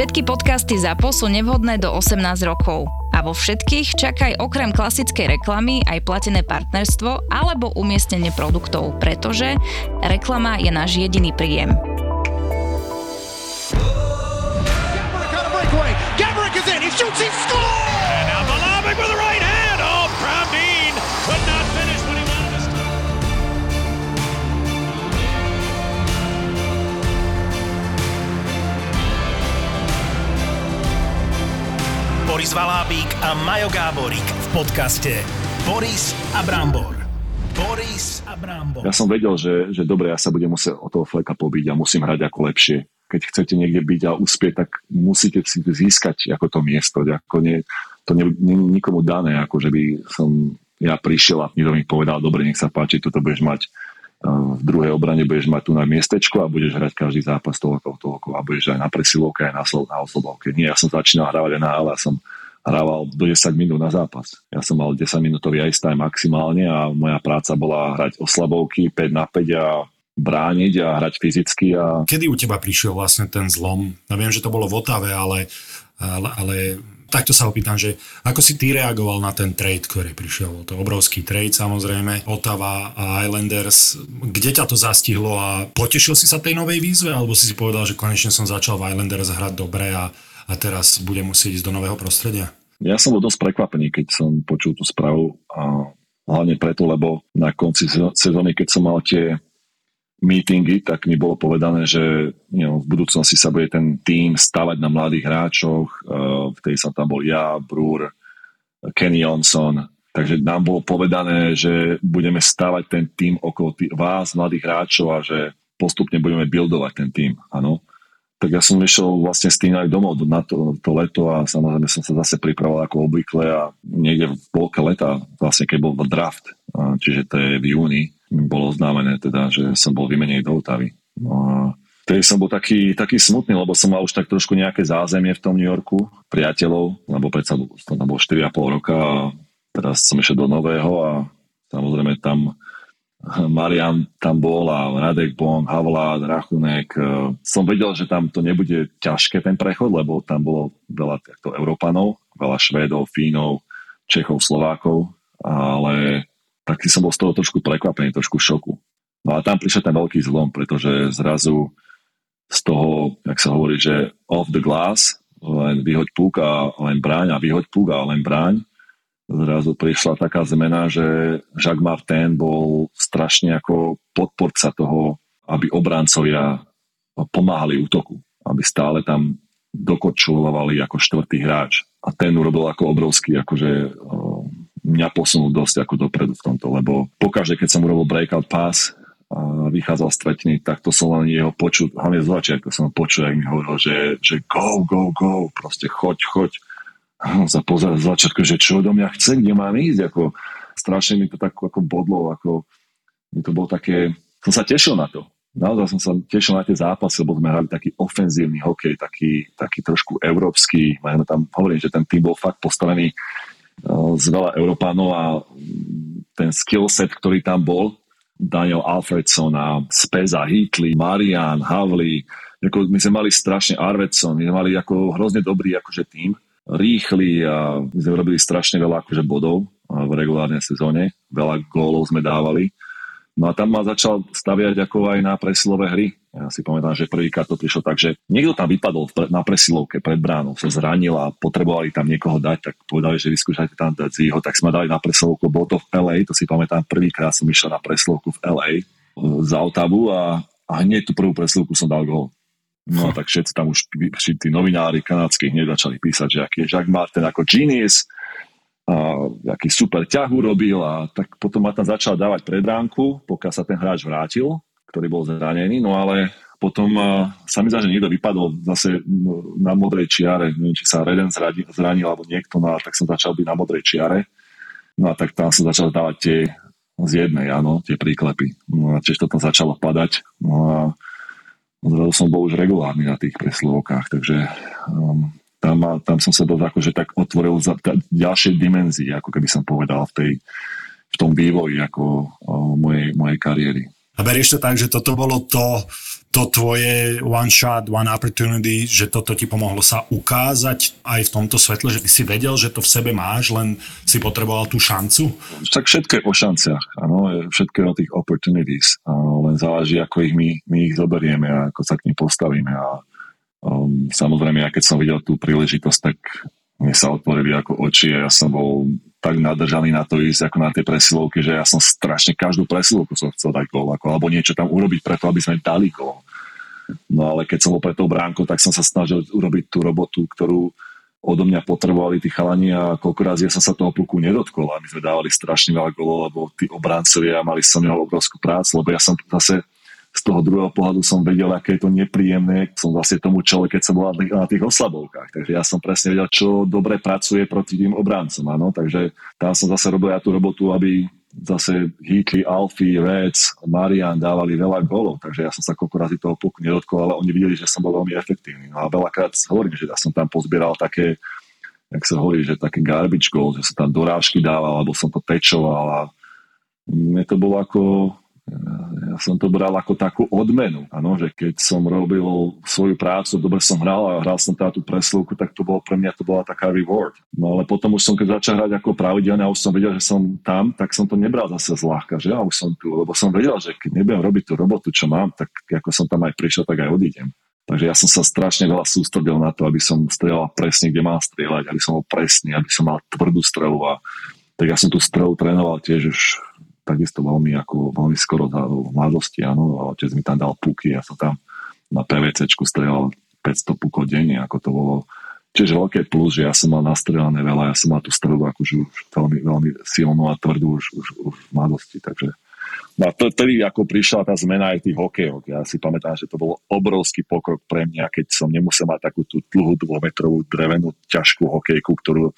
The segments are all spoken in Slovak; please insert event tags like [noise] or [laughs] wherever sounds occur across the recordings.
Všetky podcasty ZAPO sú nevhodné do 18 rokov. A vo všetkých čakaj okrem klasickej reklamy aj platené partnerstvo alebo umiestnenie produktov, pretože reklama je náš jediný príjem. Gabrick is in, he shoots, he scores! And now Malavik with the right Boris Valábík a Majo Gáborík v podcaste Boris a Brambor. Boris a Brambor. Ja som vedel, že, že dobre, ja sa budem musieť o toho fleka pobiť a musím hrať ako lepšie keď chcete niekde byť a uspieť, tak musíte si získať ako to miesto. Ako nie, to nie, nie, nikomu dané, ako že by som ja prišiel a niekto mi povedal, dobre, nech sa páči, toto budeš mať v druhej obrane budeš mať tu na miestečko a budeš hrať každý zápas toľko, toľko a budeš aj na presilovke, aj na, na osobovke. Nie, ja som začínal hrávať na ale, ja som hrával do 10 minút na zápas. Ja som mal 10 minútový ice time maximálne a moja práca bola hrať oslabovky 5 na 5 a brániť a hrať fyzicky. A... Kedy u teba prišiel vlastne ten zlom? Ja viem, že to bolo v Otave, ale, ale, ale takto sa opýtam, že ako si ty reagoval na ten trade, ktorý prišiel? To obrovský trade samozrejme, Otava a Islanders. Kde ťa to zastihlo a potešil si sa tej novej výzve? Alebo si si povedal, že konečne som začal v Islanders hrať dobre a, a teraz budem musieť ísť do nového prostredia? Ja som bol dosť prekvapený, keď som počul tú správu a hlavne preto, lebo na konci sezóny, keď som mal tie meetingy, tak mi bolo povedané, že you know, v budúcnosti sa bude ten tým stavať na mladých hráčoch. Uh, vtedy som tam bol ja, Brúr, Kenny Johnson. Takže nám bolo povedané, že budeme stavať ten tým okolo tý, vás, mladých hráčov a že postupne budeme buildovať ten tým. Ano. Tak ja som išiel vlastne s tým aj domov na to, to leto a samozrejme som sa zase pripravoval ako obvykle a niekde v polke leta, vlastne keď bol draft, čiže to je v júni, bolo oznámené teda, že som bol vymenený do Otavy. No a Vtedy som bol taký, taký smutný, lebo som mal už tak trošku nejaké zázemie v tom New Yorku, priateľov, lebo predsa som tam bol 4,5 roka a teraz som išiel do nového a samozrejme tam Marian tam bol a Radek Bong, Havlát, Rachunek. Som vedel, že tam to nebude ťažké ten prechod, lebo tam bolo veľa takto Európanov, veľa Švédov, Fínov, Čechov, Slovákov, ale tak som bol z toho trošku prekvapený, trošku v šoku. No a tam prišiel ten veľký zlom, pretože zrazu z toho, jak sa hovorí, že off the glass, len vyhoď púk a len bráň a vyhoď púk a len bráň. Zrazu prišla taká zmena, že Jacques Martin bol strašne ako podporca toho, aby obrancovia pomáhali útoku, aby stále tam dokočulovali ako štvrtý hráč. A ten urobil ako obrovský akože mňa posunul dosť ako dopredu v tomto, lebo pokaždé, keď som urobil breakout pass a vychádzal z tretiny, tak to som len jeho počul, hlavne z začiatku som počul, ak mi hovoril, že, že go, go, go, proste choď, choď. Za pozor, z začiatku, že čo do mňa chce, kde mám ísť, ako strašne mi to tak ako bodlo, ako mi to bolo také, som sa tešil na to. Naozaj som sa tešil na tie zápasy, lebo sme hrali taký ofenzívny hokej, taký, taký trošku európsky. Tam hovorím, že ten tým bol fakt postavený z veľa Európánov a ten skill set, ktorý tam bol, Daniel Alfredson a Speza, Hitli, Marian, Havli, ako my sme mali strašne Arvedson, my sme mali ako hrozne dobrý akože tým, rýchly a my sme robili strašne veľa akože bodov v regulárnej sezóne, veľa gólov sme dávali. No a tam ma začal staviať ako aj na presilové hry. Ja si pamätám, že prvýkrát to prišlo tak, že niekto tam vypadol na presilovke pred bránou, sa zranil a potrebovali tam niekoho dať, tak povedali, že vyskúšajte tam dať ho, tak sme dali na presilovku, bol to v LA, to si pamätám, prvýkrát som išiel na presilovku v LA e, za Otavu a, a hneď tú prvú presilovku som dal gol. No a tak všetci tam už tí novinári kanadskí hneď začali písať, že aký je Jacques Martin ako genius, a aký super ťah urobil a tak potom ma tam začal dávať predránku, pokiaľ sa ten hráč vrátil, ktorý bol zranený, no ale potom sa mi zdá, že niekto vypadol zase na modrej čiare, neviem, či sa Reden zranil, zranil alebo niekto, no a tak som začal byť na modrej čiare. No a tak tam som začal dávať tie z jednej, áno, tie príklepy. No a tiež to tam začalo padať. No a zrazu som bol už regulárny na tých preslovkách, takže um, tam, tam som sa dosť akože tak otvoril za ďalšie dimenzie, ako keby som povedal v, tej, v tom vývoji ako o, mojej, mojej kariéry. A berieš to tak, že toto bolo to to tvoje one shot, one opportunity, že toto ti pomohlo sa ukázať aj v tomto svetle, že ty si vedel, že to v sebe máš, len si potreboval tú šancu? Tak všetko je o šanciach, áno, všetko je o tých opportunities, len záleží, ako ich my, my ich zoberieme a ako sa k nim postavíme a um, samozrejme, ja keď som videl tú príležitosť, tak mne sa otvorili ako oči a ja som bol tak nadržaný na to ísť ako na tie presilovky, že ja som strašne každú presilovku som chcel dať gól, ako, alebo niečo tam urobiť preto, aby sme dali gól. No ale keď som bol pre tou bránkou, tak som sa snažil urobiť tú robotu, ktorú odo mňa potrebovali tí chalani a koľko ja som sa toho puku nedotkol a my sme dávali strašne veľa golov, lebo tí obráncovia mali som obrovskú prácu, lebo ja som zase z toho druhého pohľadu som vedel, aké je to nepríjemné. Som vlastne tomu človek, keď som bol na tých oslabovkách. Takže ja som presne vedel, čo dobre pracuje proti tým obráncom. Áno? Takže tam som zase robil ja tú robotu, aby zase Heatley, Alfie, Reds, Marian dávali veľa golov, takže ja som sa koľko razy toho puku nedotkol, ale oni videli, že som bol veľmi efektívny. No a veľakrát hovorím, že ja som tam pozbieral také, jak sa hovorí, že také garbage goals, že som tam dorážky dával, alebo som to tečoval a mne to bolo ako ja som to bral ako takú odmenu, ano, že keď som robil svoju prácu, dobre som hral a hral som tá tú preslovku, tak to bolo pre mňa to bola taká reward. No ale potom už som, keď začal hrať ako pravidelne a už som vedel, že som tam, tak som to nebral zase zľahka, že ja už som tu, lebo som vedel, že keď nebudem robiť tú robotu, čo mám, tak ako som tam aj prišiel, tak aj odídem. Takže ja som sa strašne veľa sústredil na to, aby som strieľal presne, kde mám strieľať, aby som bol presný, aby som mal tvrdú strelu a tak ja som tú strelu trénoval tiež už takisto veľmi, ako, veľmi skoro v mladosti, áno, a otec mi tam dal puky, ja som tam na PVCčku strelal 500 pukov denne, ako to bolo. Čiže veľké plus, že ja som mal nastrelané veľa, ja som mal tú strelu akože už veľmi, veľmi silnú a tvrdú už, už, už v mladosti, takže No a vtedy, ako prišla tá zmena aj tých hokejov, ja si pamätám, že to bolo obrovský pokrok pre mňa, keď som nemusel mať takú tú dlhú dvometrovú drevenú ťažkú hokejku, ktorú,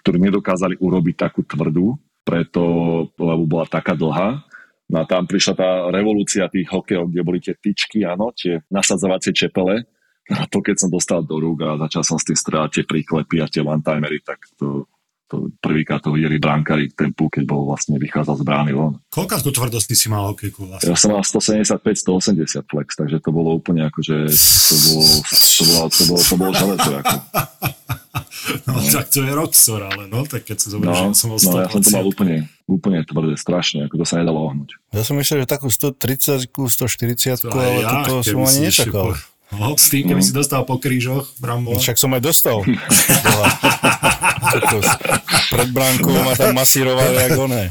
ktorú nedokázali urobiť takú tvrdú preto, lebo bola taká dlhá. No a tam prišla tá revolúcia tých hokejov, kde boli tie tyčky, áno, tie nasadzovacie čepele. A to, keď som dostal do rúk a začal som s tým strieľať tie príklepy a tie one-timery, tak to, to prvýkrát to videli brankári ten púl, keď bol vlastne vychádzal z brány von. Koľka tú tvrdosti si mal hokejku vlastne? Ja som mal 175-180 flex, takže to bolo úplne ako, že to bolo, to bolo, to bolo, to bolo železo. Ako. [laughs] No, no tak to je Roxor, ale no, tak keď sa zoberie, no, že som 100%. No, ja som to mal úplne, úplne tvrdé, strašne, ako to sa nedalo ohnúť. Ja som myslel, že takú 130 140 ale ja, toto som ani nečakal. Po... No, s tým, keby mm. si dostal po krížoch, Brambo. No, však som aj dostal. pred bránkou ma tam masírovali jak oné.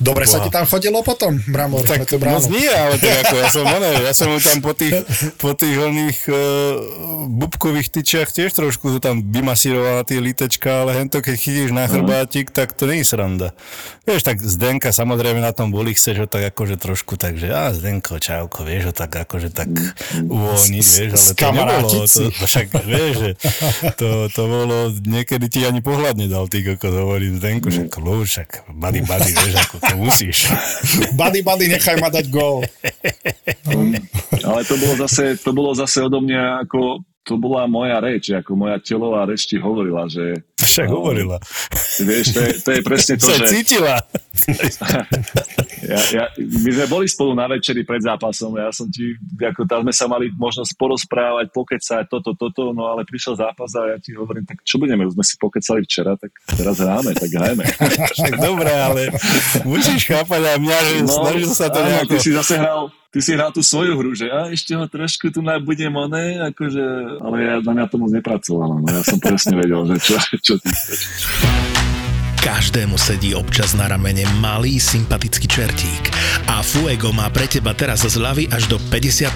Dobre Boha. sa ti tam chodilo potom, Brambo? Tak moc nie, ale tak ako ja som, oné, ja som tam po tých, po tých oných uh, bubkových tyčiach tiež trošku to tam vymasírovala tie litečka, ale hento keď chytíš na chrbátik, tak to nie je sranda. Vieš, tak Zdenka samozrejme na tom boli, chceš ho tak akože trošku tak, že a Zdenko, čauko, vieš ho tak akože tak uvoľniť, vieš, ale to nebolo, to, však vieš, že to, to bolo, niekedy ti ani pohľad nedal, ty ako hovorím Zdenku, však kľúč, však bady, bady, vieš, ako to musíš. [laughs] bady, bady, nechaj ma dať gól. ale to bolo zase, to bolo zase odo mňa ako to bola moja reč, ako moja telová reč ti hovorila, že... Však no, hovorila. Vieš, to je, to je presne to, že... cítila. ja, ja, my sme boli spolu na večeri pred zápasom, ja som ti, ako tam sme sa mali možnosť porozprávať, pokecať, toto, toto, no ale prišiel zápas a ja ti hovorím, tak čo budeme, už sme si pokecali včera, tak teraz hráme, tak hrajme. [laughs] Dobré, ale musíš chápať aj mňa, že no, snažil sa to nejako... Ty si zase hral ty si hral tú svoju hru, že a ešte ho trošku tu budem oné, akože, ale ja na mňa to moc nepracovala, no ja som presne vedel, že čo, čo ty chceš. Každému sedí občas na ramene malý sympatický čertík a Fuego má pre teba teraz zľavy až do 50%.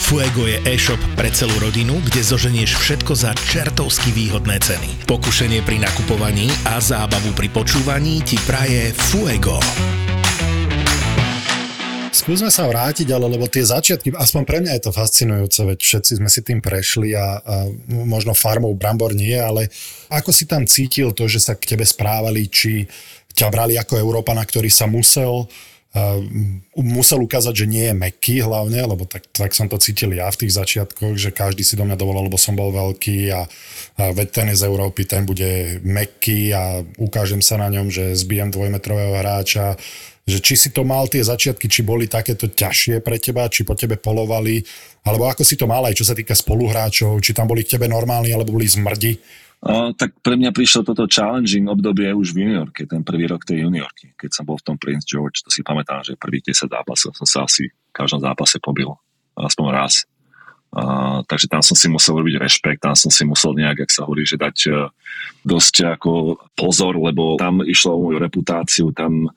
Fuego je e-shop pre celú rodinu, kde zoženieš všetko za čertovsky výhodné ceny. Pokušenie pri nakupovaní a zábavu pri počúvaní ti praje Fuego. Skúsme sa vrátiť, ale lebo tie začiatky, aspoň pre mňa je to fascinujúce, veď všetci sme si tým prešli a, a možno farmou Brambor nie, ale ako si tam cítil to, že sa k tebe správali, či ťa brali ako Európana, ktorý sa musel uh, musel ukázať, že nie je meký hlavne, lebo tak, tak som to cítil ja v tých začiatkoch, že každý si do mňa dovolal, lebo som bol veľký a, a veď ten je z Európy, ten bude meký a ukážem sa na ňom, že zbijem dvojmetrového hráča že či si to mal tie začiatky, či boli takéto ťažšie pre teba, či po tebe polovali, alebo ako si to mal aj čo sa týka spoluhráčov, či tam boli k tebe normálni, alebo boli zmrdi. O, tak pre mňa prišlo toto challenging obdobie už v juniorke, ten prvý rok tej juniorky, keď som bol v tom Prince George, to si pamätám, že prvý 10 zápasov som sa asi v každom zápase pobil, aspoň raz. Uh, takže tam som si musel robiť rešpekt, tam som si musel nejak, ak sa hovorí, že dať uh, dosť ako pozor, lebo tam išlo o moju reputáciu, tam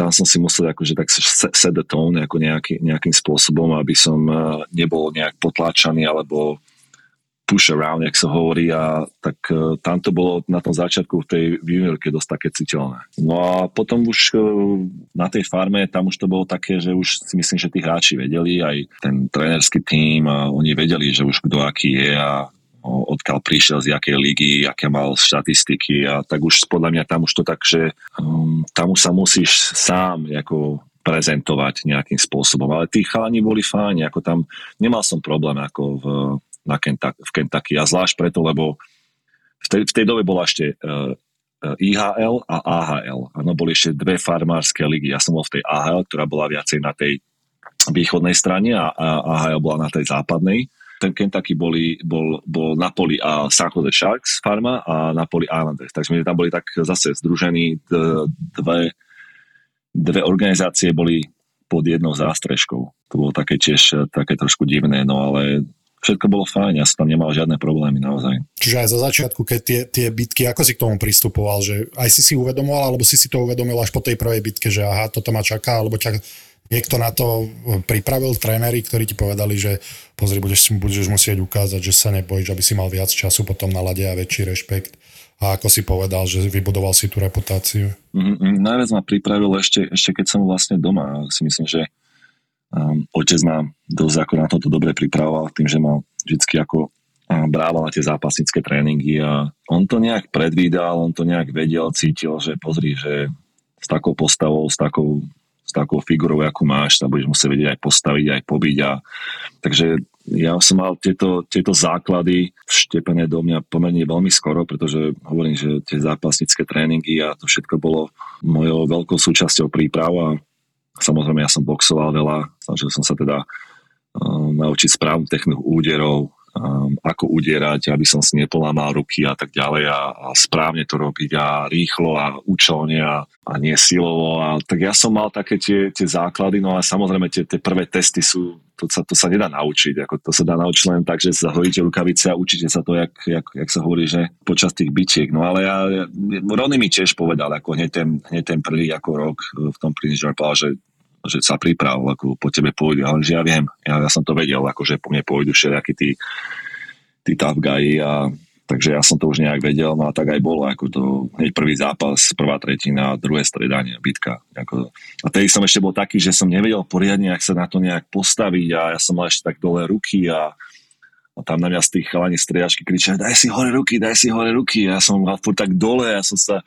tam som si musel akože tak set the tone ako nejaký, nejakým spôsobom, aby som uh, nebol nejak potláčaný alebo push around, jak sa hovorí a tak uh, tam to bolo na tom začiatku v tej juniorke dosť také citeľné. No a potom už uh, na tej farme, tam už to bolo také, že už si myslím, že tí hráči vedeli, aj ten trénerský tým a oni vedeli, že už kto aký je a odkiaľ prišiel, z jakej ligy, aké mal štatistiky a tak už podľa mňa tam už to tak, že um, tam už sa musíš sám ako prezentovať nejakým spôsobom. Ale tí chalani boli fajni, ako tam nemal som problém ako v, na Kentucky, v Kentucky a zvlášť preto, lebo v tej, v tej dobe bola ešte uh, IHL a AHL. Áno, boli ešte dve farmárske ligy. Ja som bol v tej AHL, ktorá bola viacej na tej východnej strane a AHL bola na tej západnej ten Kentucky boli, bol, bol Napoli a San Jose Sharks farma a Napoli Islanders. Takže my tam boli tak zase združení dve, dve organizácie boli pod jednou zástrežkou. To bolo také tiež také trošku divné, no ale všetko bolo fajn, ja som tam nemal žiadne problémy naozaj. Čiže aj za začiatku, keď tie, tie bitky, ako si k tomu pristupoval, že aj si si uvedomoval, alebo si si to uvedomil až po tej prvej bitke, že aha, toto ma čaká, alebo ťa niekto na to pripravil tréneri, ktorí ti povedali, že pozri, budeš, budeš musieť ukázať, že sa nebojíš, aby si mal viac času potom na lade a väčší rešpekt. A ako si povedal, že vybudoval si tú reputáciu? Mm, najviac ma pripravil ešte, ešte keď som vlastne doma. Si myslím, že um, otec ma dosť ako na toto dobre pripravoval tým, že ma vždy ako um, brával na tie zápasnické tréningy a on to nejak predvídal, on to nejak vedel, cítil, že pozri, že s takou postavou, s takou s takou figurou, ako máš, sa budeš musieť vedieť aj postaviť, aj pobiť. A, takže ja som mal tieto, tieto základy vštepené do mňa pomerne veľmi skoro, pretože hovorím, že tie zápasnické tréningy a to všetko bolo mojou veľkou súčasťou príprav a samozrejme ja som boxoval veľa, snažil som sa teda uh, naučiť správnu techniku úderov, um, ako udierať, aby som si nepolámal ruky a tak ďalej a, a správne to robiť a rýchlo a účelne a, a nie silovo. A, tak ja som mal také tie, tie základy, no a samozrejme tie, tie prvé testy sú, to sa, to sa nedá naučiť, ako to sa dá naučiť len tak, že sa hojíte rukavice a učíte sa to, jak, jak, jak sa hovorí, že počas tých bytiek. No ale ja, Rony mi tiež povedal, ako hneď ten, hneď ten prvý ako rok v tom povedal, že že sa priprav, ako po tebe pôjdu. Ale že ja viem, ja, ja som to vedel, ako že po mne pôjdu všetky tí, tí tough guy a takže ja som to už nejak vedel, no a tak aj bolo, ako to hneď prvý zápas, prvá tretina, druhé stredanie, bitka. Ako, a tedy som ešte bol taký, že som nevedel poriadne, ak sa na to nejak postaviť a ja som mal ešte tak dole ruky a, a tam na mňa z tých chalani striedačky kričali, daj si hore ruky, daj si hore ruky. Ja som mal furt tak dole, ja som sa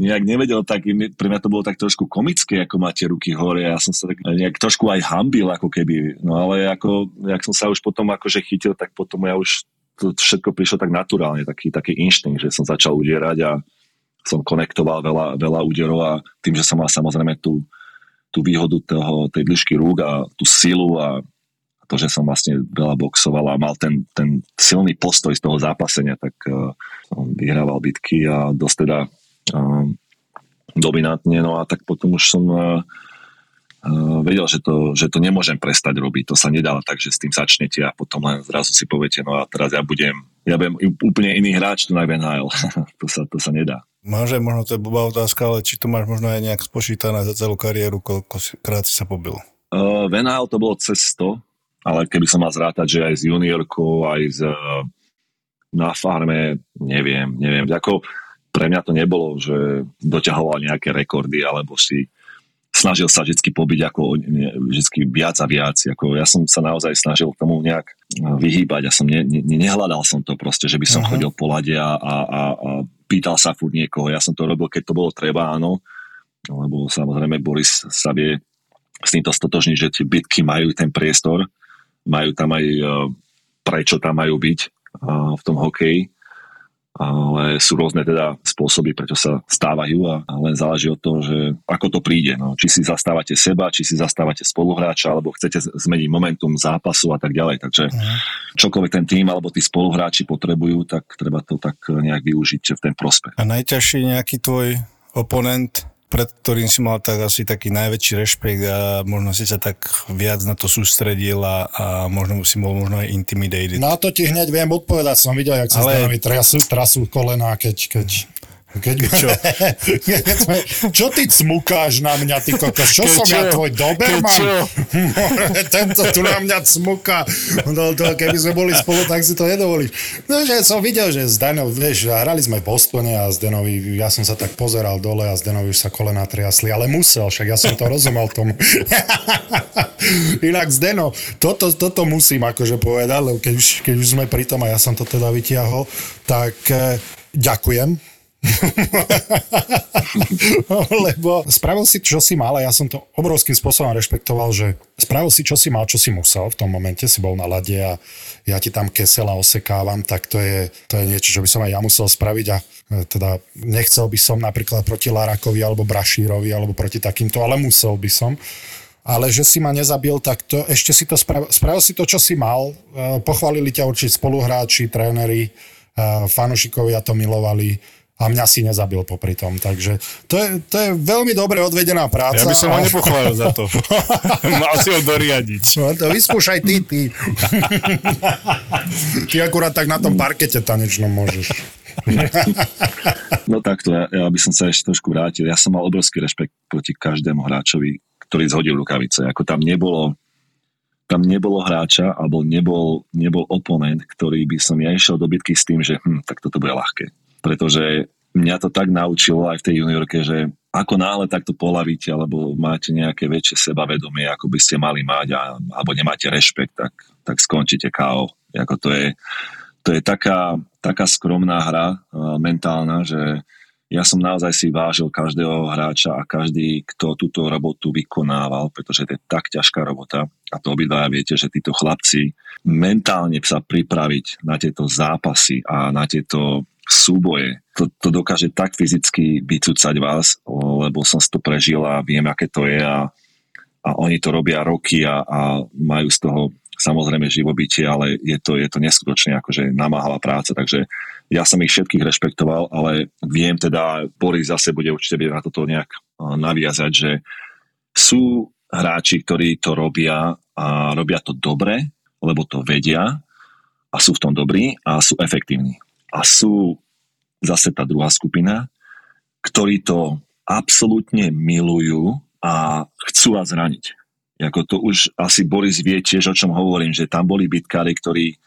nejak nevedel, tak pre mňa to bolo tak trošku komické, ako máte ruky hore. Ja som sa tak nejak trošku aj hambil, ako keby. No ale ako, jak som sa už potom akože chytil, tak potom ja už to všetko prišlo tak naturálne, taký, taký inštinkt, že som začal udierať a som konektoval veľa, veľa úderov a tým, že som mal samozrejme tú, tú výhodu toho, tej dĺžky rúk a tú silu a to, že som vlastne veľa boxoval a mal ten, ten silný postoj z toho zápasenia, tak uh, som vyhrával bitky a dosť teda dominantne, no a tak potom už som vedel, že to, že to nemôžem prestať robiť, to sa nedá tak, že s tým začnete a potom len zrazu si poviete, no a teraz ja budem, ja budem úplne iný hráč tu na NHL. [laughs] to, sa, to sa nedá. Aj možno to je blbá otázka, ale či to máš možno aj nejak spočítané za celú kariéru, koľko krát si sa pobil? Uh, v NHL to bolo cez 100, ale keby som mal zrátať, že aj s juniorkou, aj z, na farme, neviem, neviem. Ako, pre mňa to nebolo, že doťahoval nejaké rekordy alebo si snažil sa vždy pobyť ako vždy viac a viac. Ako ja som sa naozaj snažil tomu nejak vyhýbať. Ja som ne, ne, nehľadal som to proste, že by som uh-huh. chodil po lade a, a, a, a pýtal sa furt niekoho. Ja som to robil, keď to bolo treba, áno. Lebo samozrejme Boris sa vie s týmto stotožniť, že tie bitky majú ten priestor, majú tam aj prečo tam majú byť v tom hokeji ale sú rôzne teda spôsoby, prečo sa stávajú a len záleží od toho, že ako to príde. No. Či si zastávate seba, či si zastávate spoluhráča, alebo chcete zmeniť momentum zápasu a tak ďalej. Takže uh-huh. čokoľvek ten tým alebo tí spoluhráči potrebujú, tak treba to tak nejak využiť v ten prospech. A najťažší nejaký tvoj oponent pred ktorým si mal tak asi taký najväčší rešpekt a možno si sa tak viac na to sústredil a, a možno si bol možno aj intimidated. Na to ti hneď viem odpovedať, som videl, jak sa Ale... s trasú, trasú kolena, keď, keď keď čo? [laughs] čo ty cmukáš na mňa, ty kokos? Čo Keď som čo? ja, tvoj Doberman? [laughs] Tento tu na mňa cmuká. No, to, keby sme boli spolu, tak si to nedovolíš. No, že som videl, že s Danou, vieš, hrali sme v Bostone a s Danovi, ja som sa tak pozeral dole a s Danovi už sa kolena triasli, ale musel, však ja som to rozumel tomu. [laughs] Inak s Deno, toto, toto musím akože povedať, lebo keď už, keď už sme pri tom a ja som to teda vytiahol, tak eh, ďakujem [laughs] Lebo spravil si, čo si mal a ja som to obrovským spôsobom rešpektoval, že spravil si, čo si mal, čo si musel. V tom momente si bol na lade a ja ti tam kesela osekávam, tak to je, to je niečo, čo by som aj ja musel spraviť a e, teda nechcel by som napríklad proti Larakovi alebo Brašírovi alebo proti takýmto, ale musel by som ale že si ma nezabil, tak to ešte si to spravil, spravil si to, čo si mal. E, pochválili ťa určite spoluhráči, tréneri, e, fanúšikovia to milovali a mňa si nezabil popri tom. Takže to je, to je veľmi dobre odvedená práca. Ja by som ho nepochválil za to. [laughs] Mal si ho doriadiť. No to vyskúšaj ty, ty. ty akurát tak na tom parkete tanečnom môžeš. no takto, ja, ja by som sa ešte trošku vrátil. Ja som mal obrovský rešpekt proti každému hráčovi, ktorý zhodil rukavice. Ako tam nebolo tam nebolo hráča alebo nebol, nebol oponent, ktorý by som ja išiel do bitky s tým, že hm, tak toto bude ľahké pretože mňa to tak naučilo aj v tej juniorke, že ako náhle takto polavíte alebo máte nejaké väčšie sebavedomie, ako by ste mali mať a, alebo nemáte rešpekt, tak, tak skončíte KO. Ako to je, to je taká, taká skromná hra mentálna, že ja som naozaj si vážil každého hráča a každý, kto túto robotu vykonával, pretože to je tak ťažká robota a to obidvaja viete, že títo chlapci mentálne sa pripraviť na tieto zápasy a na tieto súboje. To, to dokáže tak fyzicky vycúcať vás, lebo som si to prežil a viem, aké to je a, a oni to robia roky a, a majú z toho samozrejme živobytie, ale je to, je to neskutočne akože namáhavá práca, takže ja som ich všetkých rešpektoval, ale viem teda, Boris zase bude určite na toto nejak naviazať, že sú hráči, ktorí to robia a robia to dobre, lebo to vedia a sú v tom dobrí a sú efektívni. A sú zase tá druhá skupina, ktorí to absolútne milujú a chcú vás zraniť. Ako to už asi Boris vie tiež, o čom hovorím, že tam boli bitkári, ktorí,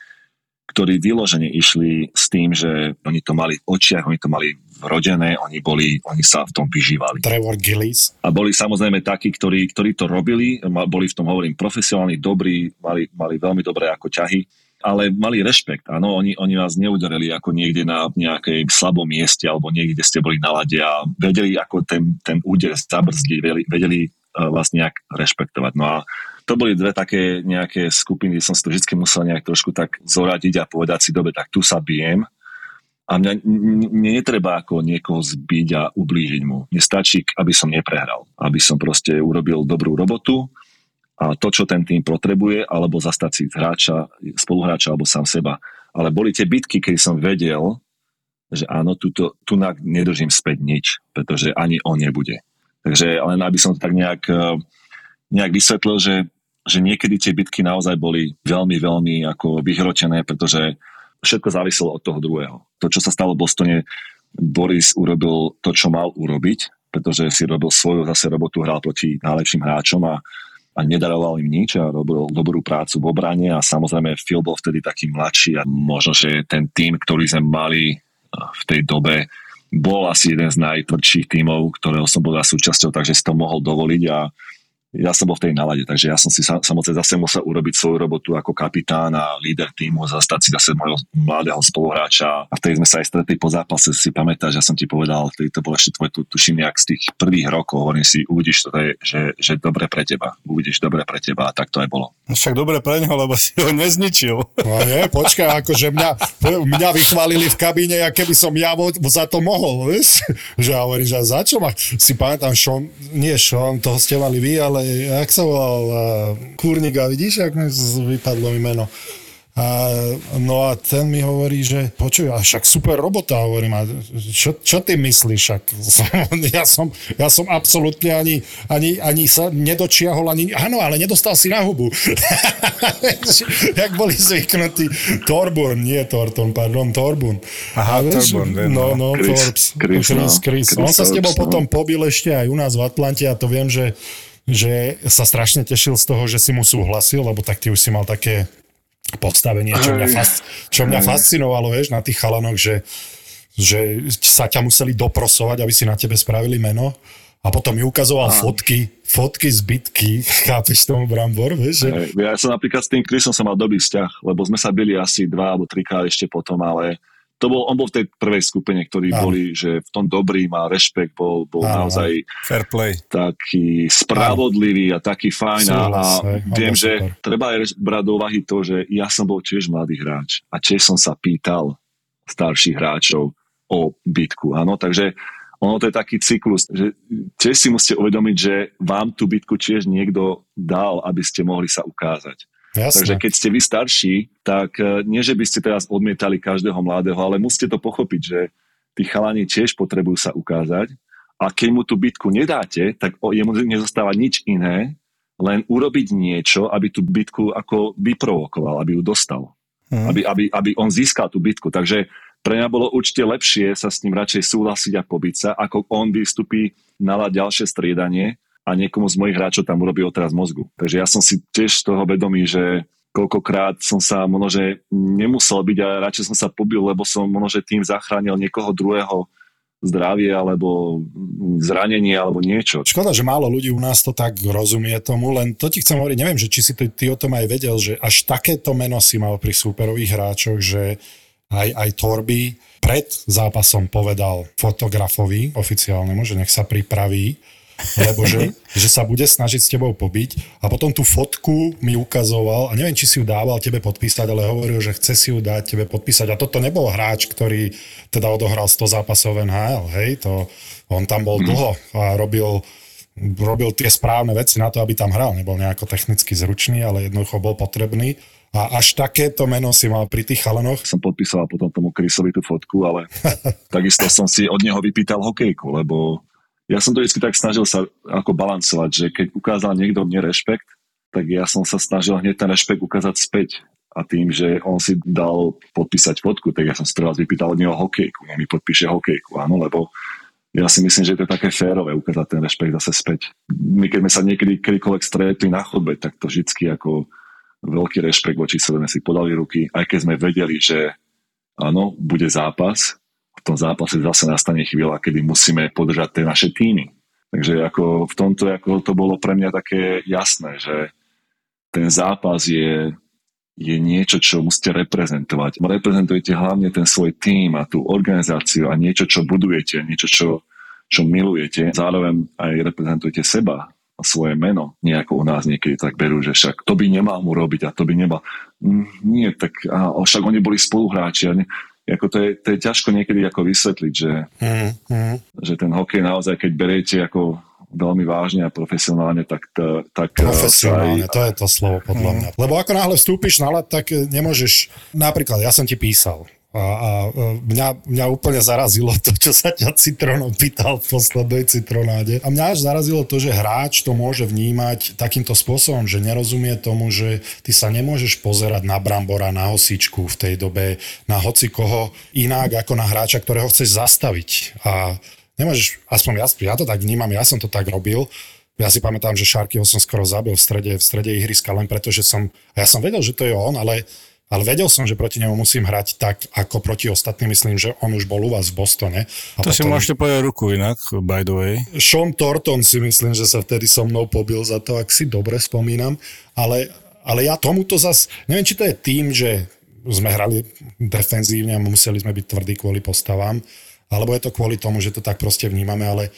ktorí vyložene išli s tým, že oni to mali v očiach, oni to mali vrodené, oni, boli, oni sa v tom vyžívali. Trevor Gillis. A boli samozrejme takí, ktorí, ktorí to robili, boli v tom, hovorím, profesionálni, dobrí, mali, mali veľmi dobré ako ťahy ale mali rešpekt. Áno, oni, oni vás neudarili ako niekde na nejakej slabom mieste alebo niekde, kde ste boli na lade a vedeli ako ten, ten úder zabrzdiť, vedeli, vedeli uh, vás nejak rešpektovať. No a to boli dve také nejaké skupiny, som si to vždy musel nejak trošku tak zoradiť a povedať si, dobre, tak tu sa bijem a mňa netreba ako niekoho zbiť a ublížiť mu. Mne stačí, aby som neprehral. Aby som proste urobil dobrú robotu a to, čo ten tým potrebuje, alebo zastať si hráča, spoluhráča alebo sám seba. Ale boli tie bitky, keď som vedel, že áno, tuto, tu nedržím späť nič, pretože ani on nebude. Takže len aby som to tak nejak, eh, nejak vysvetlil, že, že niekedy tie bitky naozaj boli veľmi, veľmi ako vyhrotené, pretože všetko záviselo od toho druhého. To, čo sa stalo v Bostone, Boris urobil to, čo mal urobiť, pretože si robil svoju zase robotu, hral proti najlepším hráčom a a nedaroval im nič a robil dobrú prácu v obrane a samozrejme Phil bol vtedy taký mladší a možno, že ten tým, ktorý sme mali v tej dobe, bol asi jeden z najtvrdších tímov, ktorého som bol súčasťou, takže si to mohol dovoliť a, ja som bol v tej nálade, takže ja som si sa, samozrejme zase musel urobiť svoju robotu ako kapitán a líder týmu, zastať si zase môjho mladého spoluhráča a vtedy sme sa aj stretli po zápase, si pamätáš, ja som ti povedal, vtedy to bol ešte tvoj tu, tuším, jak z tých prvých rokov, hovorím si, uvidíš to, je, že, že dobre pre teba, uvidíš dobre pre teba a tak to aj bolo. No však dobre pre neho, lebo si ho nezničil. No nie, počkaj, akože mňa, mňa vychválili v kabíne, a keby som ja za to mohol, vieš? Že ja hovorím, že za čo ma, si pamätám, Sean, nie Sean, toho ste mali vy, ale jak sa volal, Kúrnika, vidíš, ak mi vypadlo mi meno. A, no a ten mi hovorí, že počuj, a však super robota, hovorím, a čo, čo ty myslíš, však [laughs] ja som, ja som absolútne ani, ani, ani sa nedočiahol, ani, áno, ale nedostal si na hubu. [laughs] Jak boli zvyknutí, Torburn, nie Torton, pardon, Torbun. Aha, Torburn, no, no, Chris, Forbes, Chris, Chris, no. Chris. Chris On sa s tebou no. potom pobil ešte aj u nás v Atlante a to viem, že že sa strašne tešil z toho, že si mu súhlasil, lebo tak ty už si mal také postavenie, čo mňa, fasc- čo mňa fascinovalo, vieš, na tých chalanoch, že, že sa ťa museli doprosovať, aby si na tebe spravili meno. A potom mi ukazoval fotky, fotky z bitky, [laughs] chápeš tomu Brambor, vieš? Že... Ja som napríklad s tým Chrisom som mal dobrý vzťah, lebo sme sa byli asi dva alebo trikrát ešte potom, ale to bol, on bol v tej prvej skupine, ktorí Áno. boli, že v tom dobrý, mal rešpekt, bol, bol Áno, naozaj Fair play. taký spravodlivý a taký fajn a, a Súhlas, hej, on viem, že super. treba aj brať do úvahy to, že ja som bol tiež mladý hráč a tiež som sa pýtal starších hráčov o bitku, áno, takže ono to je taký cyklus, že tiež si musíte uvedomiť, že vám tú bitku tiež niekto dal, aby ste mohli sa ukázať. Jasné. Takže keď ste vy starší, tak e, nie, že by ste teraz odmietali každého mladého, ale musíte to pochopiť, že tí chalani tiež potrebujú sa ukázať a keď mu tú bitku nedáte, tak jemu nezostáva nič iné, len urobiť niečo, aby tú bitku ako vyprovokoval, aby ju dostal. Mhm. Aby, aby, aby on získal tú bitku. Takže pre mňa bolo určite lepšie sa s ním radšej súhlasiť a pobiť sa, ako on vystupí na ďalšie striedanie a niekomu z mojich hráčov tam urobí otraz mozgu. Takže ja som si tiež z toho vedomý, že koľkokrát som sa možno, že nemusel byť a radšej som sa pobil, lebo som možno, že tým zachránil niekoho druhého zdravie alebo zranenie alebo niečo. Škoda, že málo ľudí u nás to tak rozumie tomu, len to ti chcem hovoriť, neviem, že či si to, ty o tom aj vedel, že až takéto meno si mal pri súperových hráčoch, že aj, aj Torby pred zápasom povedal fotografovi oficiálnemu, že nech sa pripraví, lebo že, [laughs] že sa bude snažiť s tebou pobiť a potom tú fotku mi ukazoval a neviem, či si ju dával tebe podpísať, ale hovoril, že chce si ju dať tebe podpísať a toto nebol hráč, ktorý teda odohral 100 zápasov NHL, hej, to, on tam bol dlho a robil robil tie správne veci na to, aby tam hral. Nebol nejako technicky zručný, ale jednoducho bol potrebný. A až takéto meno si mal pri tých chalanoch. Som podpísal potom tomu Chrisovi tú fotku, ale [laughs] takisto som si od neho vypýtal hokejku, lebo ja som to vždy tak snažil sa ako balancovať, že keď ukázal niekto mne rešpekt, tak ja som sa snažil hneď ten rešpekt ukázať späť. A tým, že on si dal podpísať fotku, tak ja som si teraz vypýtal od neho hokejku. On mi podpíše hokejku, áno, lebo ja si myslím, že to je také férové ukázať ten rešpekt zase späť. My keď sme sa niekedy kedykoľvek stretli na chodbe, tak to vždycky ako veľký rešpekt voči sebe sme si podali ruky, aj keď sme vedeli, že áno, bude zápas, v tom zápase zase nastane chvíľa, kedy musíme podržať tie naše týmy. Takže ako v tomto ako to bolo pre mňa také jasné, že ten zápas je, je niečo, čo musíte reprezentovať. Reprezentujete hlavne ten svoj tým a tú organizáciu a niečo, čo budujete, niečo, čo, čo milujete. Zároveň aj reprezentujete seba a svoje meno. Nejako u nás niekedy tak berú, že však to by nemal mu robiť a to by nemal. Mm, Nie, tak a, však oni boli spoluhráči. A ne, ako to, je, to je ťažko niekedy ako vysvetliť, že, Mm, mm. že ten hokej naozaj, keď beriete ako veľmi vážne a profesionálne, tak, t- tak eh, Profesionálne, sa to je to slovo podľa mňa. Lebo ako náhle vstúpiš na let, tak eh, nemôžeš, napríklad ja som ti písal a, a e, mňa, mňa úplne zarazilo to, čo sa ťa Citronom pýtal v poslednej Citronáde. A mňa až zarazilo to, že hráč to môže vnímať takýmto spôsobom, že nerozumie tomu, že ty sa nemôžeš pozerať na Brambora, na hosičku v tej dobe, na hoci koho inak ako na hráča, ktorého chceš zastaviť. A nemôžeš, aspoň ja, ja to tak vnímam, ja som to tak robil, ja si pamätám, že Šarkyho som skoro zabil v strede, v strede ihriska len preto, že som, ja som vedel, že to je on, ale, ale vedel som, že proti nemu musím hrať tak, ako proti ostatným. Myslím, že on už bol u vás v Bostone. A to potom... si môžete povedať ruku inak, by the way. Sean Thornton si myslím, že sa vtedy so mnou pobil za to, ak si dobre spomínam. Ale, ale ja tomuto zas, neviem, či to je tým, že sme hrali defenzívne a museli sme byť tvrdí kvôli postavám, alebo je to kvôli tomu, že to tak proste vnímame, ale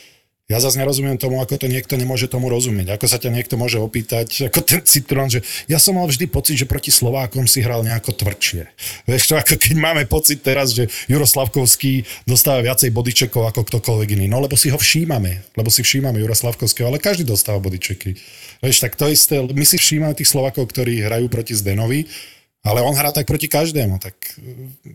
ja zase nerozumiem tomu, ako to niekto nemôže tomu rozumieť. Ako sa ťa niekto môže opýtať, ako ten Citrón, že ja som mal vždy pocit, že proti Slovákom si hral nejako tvrdšie. Vieš to, ako keď máme pocit teraz, že Juroslavkovský dostáva viacej bodyčekov ako ktokoľvek iný. No lebo si ho všímame, lebo si všímame Juroslavkovského, ale každý dostáva bodyčeky. Vieš, tak to isté, my si všímame tých Slovakov, ktorí hrajú proti Zdenovi, ale on hrá tak proti každému. Tak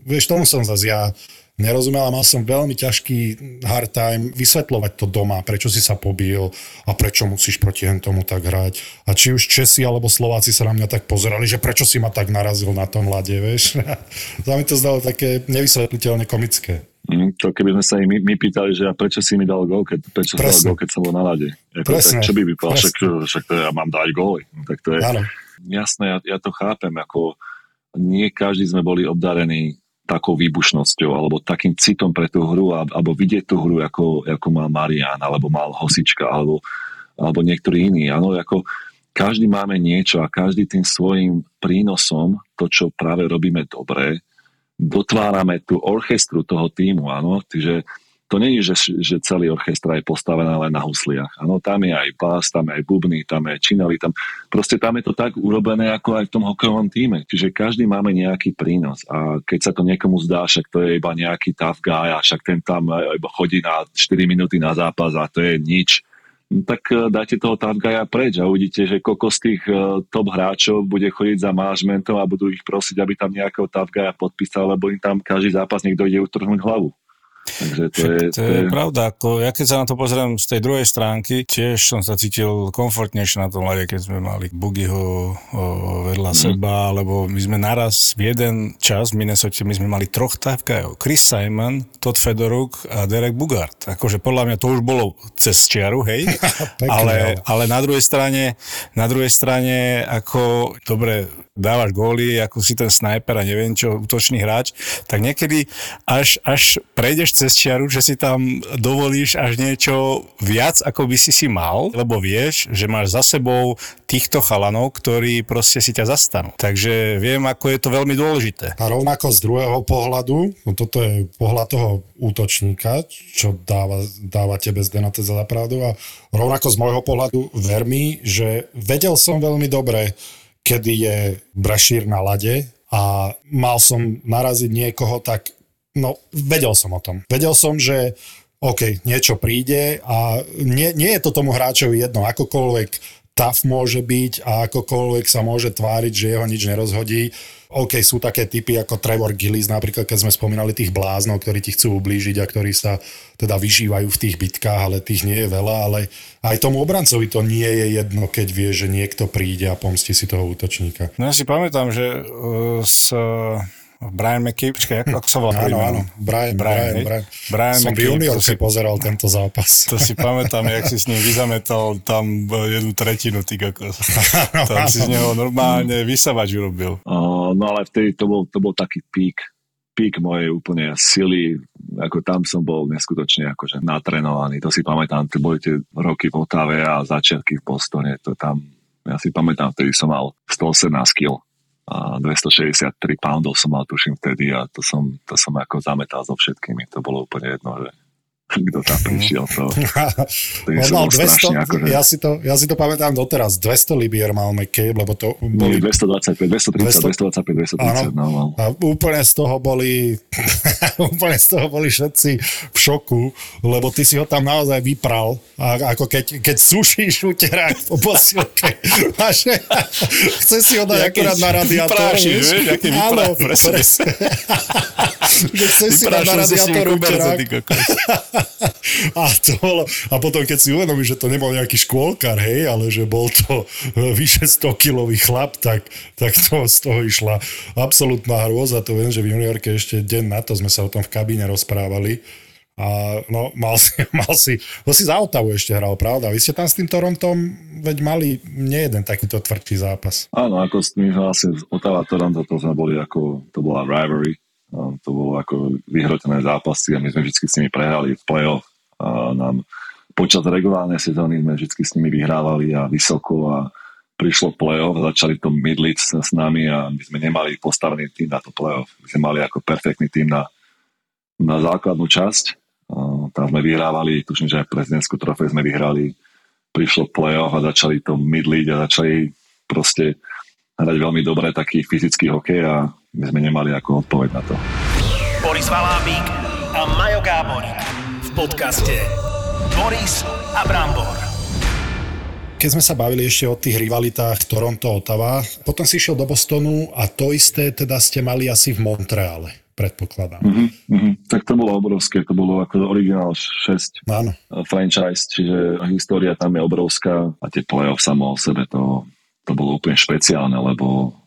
vieš, tomu som zase ja nerozumel a mal som veľmi ťažký hard time vysvetľovať to doma, prečo si sa pobil a prečo musíš proti tomu tak hrať. A či už Česi alebo Slováci sa na mňa tak pozerali, že prečo si ma tak narazil na tom lade, vieš. [laughs] to mi to zdalo také nevysvetliteľne komické. Mm, to keby sme sa im my, my pýtali, že a prečo si mi dal gol, keď, prečo si dal gol, keď som bol na lade. Ako, tak, čo by vypadal, však, však to ja mám dať góly. No, tak to je, jasné, ja, ja to chápem, ako nie každý sme boli obdarení takou výbušnosťou alebo takým citom pre tú hru alebo vidieť tú hru, ako, ako mal Marian alebo mal Hosička alebo, alebo niektorý iný. Áno, ako každý máme niečo a každý tým svojim prínosom, to, čo práve robíme dobre, dotvárame tú orchestru toho týmu, áno, čiže to není, že, že celý orchestra je postavená len na husliach. Áno, tam je aj bás, tam je aj bubny, tam je činali, tam proste tam je to tak urobené ako aj v tom hokejovom týme. Čiže každý máme nejaký prínos a keď sa to niekomu zdá, však to je iba nejaký tough guy a však ten tam iba chodí na 4 minúty na zápas a to je nič, tak e, dajte toho tough guya preč a uvidíte, že koľko z tých e, top hráčov bude chodiť za manažmentom a budú ich prosiť, aby tam nejakého tough guya podpísal, lebo im tam každý zápas niekto ide utrhnúť hlavu. Takže to, je, to, je, to je pravda. Ako, ja keď sa na to pozriem z tej druhej stránky, tiež som sa cítil komfortnejšie na tom lade, keď sme mali Bugiho vedľa mm. seba, lebo my sme naraz v jeden čas v Minnesota, my sme mali troch távkajov. Chris Simon, Todd Fedoruk a Derek Bugart. Akože podľa mňa to už bolo cez čiaru, hej? [laughs] ale, ale na druhej strane, na druhej strane, ako, dobre, dávaš góly, ako si ten sniper a neviem čo, útočný hráč, tak niekedy až, až prejdeš cez čiaru, že si tam dovolíš až niečo viac, ako by si si mal, lebo vieš, že máš za sebou týchto chalanov, ktorí proste si ťa zastanú. Takže viem, ako je to veľmi dôležité. A rovnako z druhého pohľadu, no toto je pohľad toho útočníka, čo dáva, dáva tebe Zdena za zapravdu a rovnako z môjho pohľadu ver mi, že vedel som veľmi dobre, kedy je Brašír na lade a mal som naraziť niekoho, tak no, vedel som o tom. Vedel som, že OK, niečo príde a nie, nie je to tomu hráčovi jedno, akokoľvek tough môže byť a akokoľvek sa môže tváriť, že jeho nič nerozhodí. OK, sú také typy ako Trevor Gillis, napríklad keď sme spomínali tých bláznov, ktorí ti chcú ublížiť a ktorí sa teda vyžívajú v tých bitkách, ale tých nie je veľa, ale aj tomu obrancovi to nie je jedno, keď vie, že niekto príde a pomstí si toho útočníka. No ja si pamätám, že uh, s Brian McKay, počkaj, ako, ako sa volá? Áno, áno, Brian, Brian, Brian, Brian. Brian Som v juniorke si pozeral tento zápas. To si pamätám, jak si s ním vyzametal tam jednu tretinu, ty kokos. tam si z neho normálne vysavač urobil. Uh, no ale vtedy to bol, to bol taký pík, pík mojej úplne sily, ako tam som bol neskutočne akože natrenovaný. To si pamätám, to boli tie roky v Otave a začiatky v Bostone, to tam, ja si pamätám, vtedy som mal 118 kg a 263 poundov som mal, tuším, vtedy a to som, to som ako zametal so všetkými. To bolo úplne jedno, že kto tam prišiel. To, [laughs] to mal 200, akože... ja, si to, ja si to pamätám doteraz, 200 libier mal McCabe, lebo to boli... 225, 230, 200, 225, 230, no, mal. A úplne z toho boli [laughs] úplne z toho boli všetci v šoku, lebo ty si ho tam naozaj vypral, a ako keď, keď sušíš uterák po posilke. [laughs] chce si ho dať ja akurát na radiátor. Vieš, aké Áno, presne. že chce si dať na radiátor uterák. [laughs] a, to bolo, a potom, keď si uvedomíš, že to nebol nejaký škôlkar, hej, ale že bol to e, vyše 100-kilový chlap, tak, tak to z toho išla absolútna hrôza. To viem, že v juniorke ešte deň na to sme sa o tom v kabíne rozprávali, A no, mal si, [laughs] mal si, to si za Otavu ešte hral, pravda? Vy ste tam s tým Torontom, veď mali nie jeden takýto tvrdší zápas. Áno, ako tým vlastne Otava Toronto, to sme boli ako, to bola rivalry, to bolo ako vyhrotené zápasy a my sme vždy s nimi prehrali v play-off. A nám počas regulárnej sezóny sme vždy s nimi vyhrávali a vysoko a prišlo play-off, začali to midliť s, nami a my sme nemali postavený tým na to play-off. My sme mali ako perfektný tým na, na základnú časť. Tam sme vyhrávali, tuším, že aj prezidentskú trofej sme vyhrali. Prišlo play-off a začali to midliť a začali proste hrať veľmi dobre taký fyzický hokej a my sme nemali ako odpoveď na to. Boris Valábík a Majo Gáborík v podcaste Boris a Brambor. Keď sme sa bavili ešte o tých rivalitách Toronto-Ottawa, potom si išiel do Bostonu a to isté teda ste mali asi v Montreale predpokladám. Mm-hmm, mm-hmm. Tak to bolo obrovské, to bolo ako originál 6 Áno. franchise, čiže história tam je obrovská a tie play-off samo o sebe to, to bolo úplne špeciálne, lebo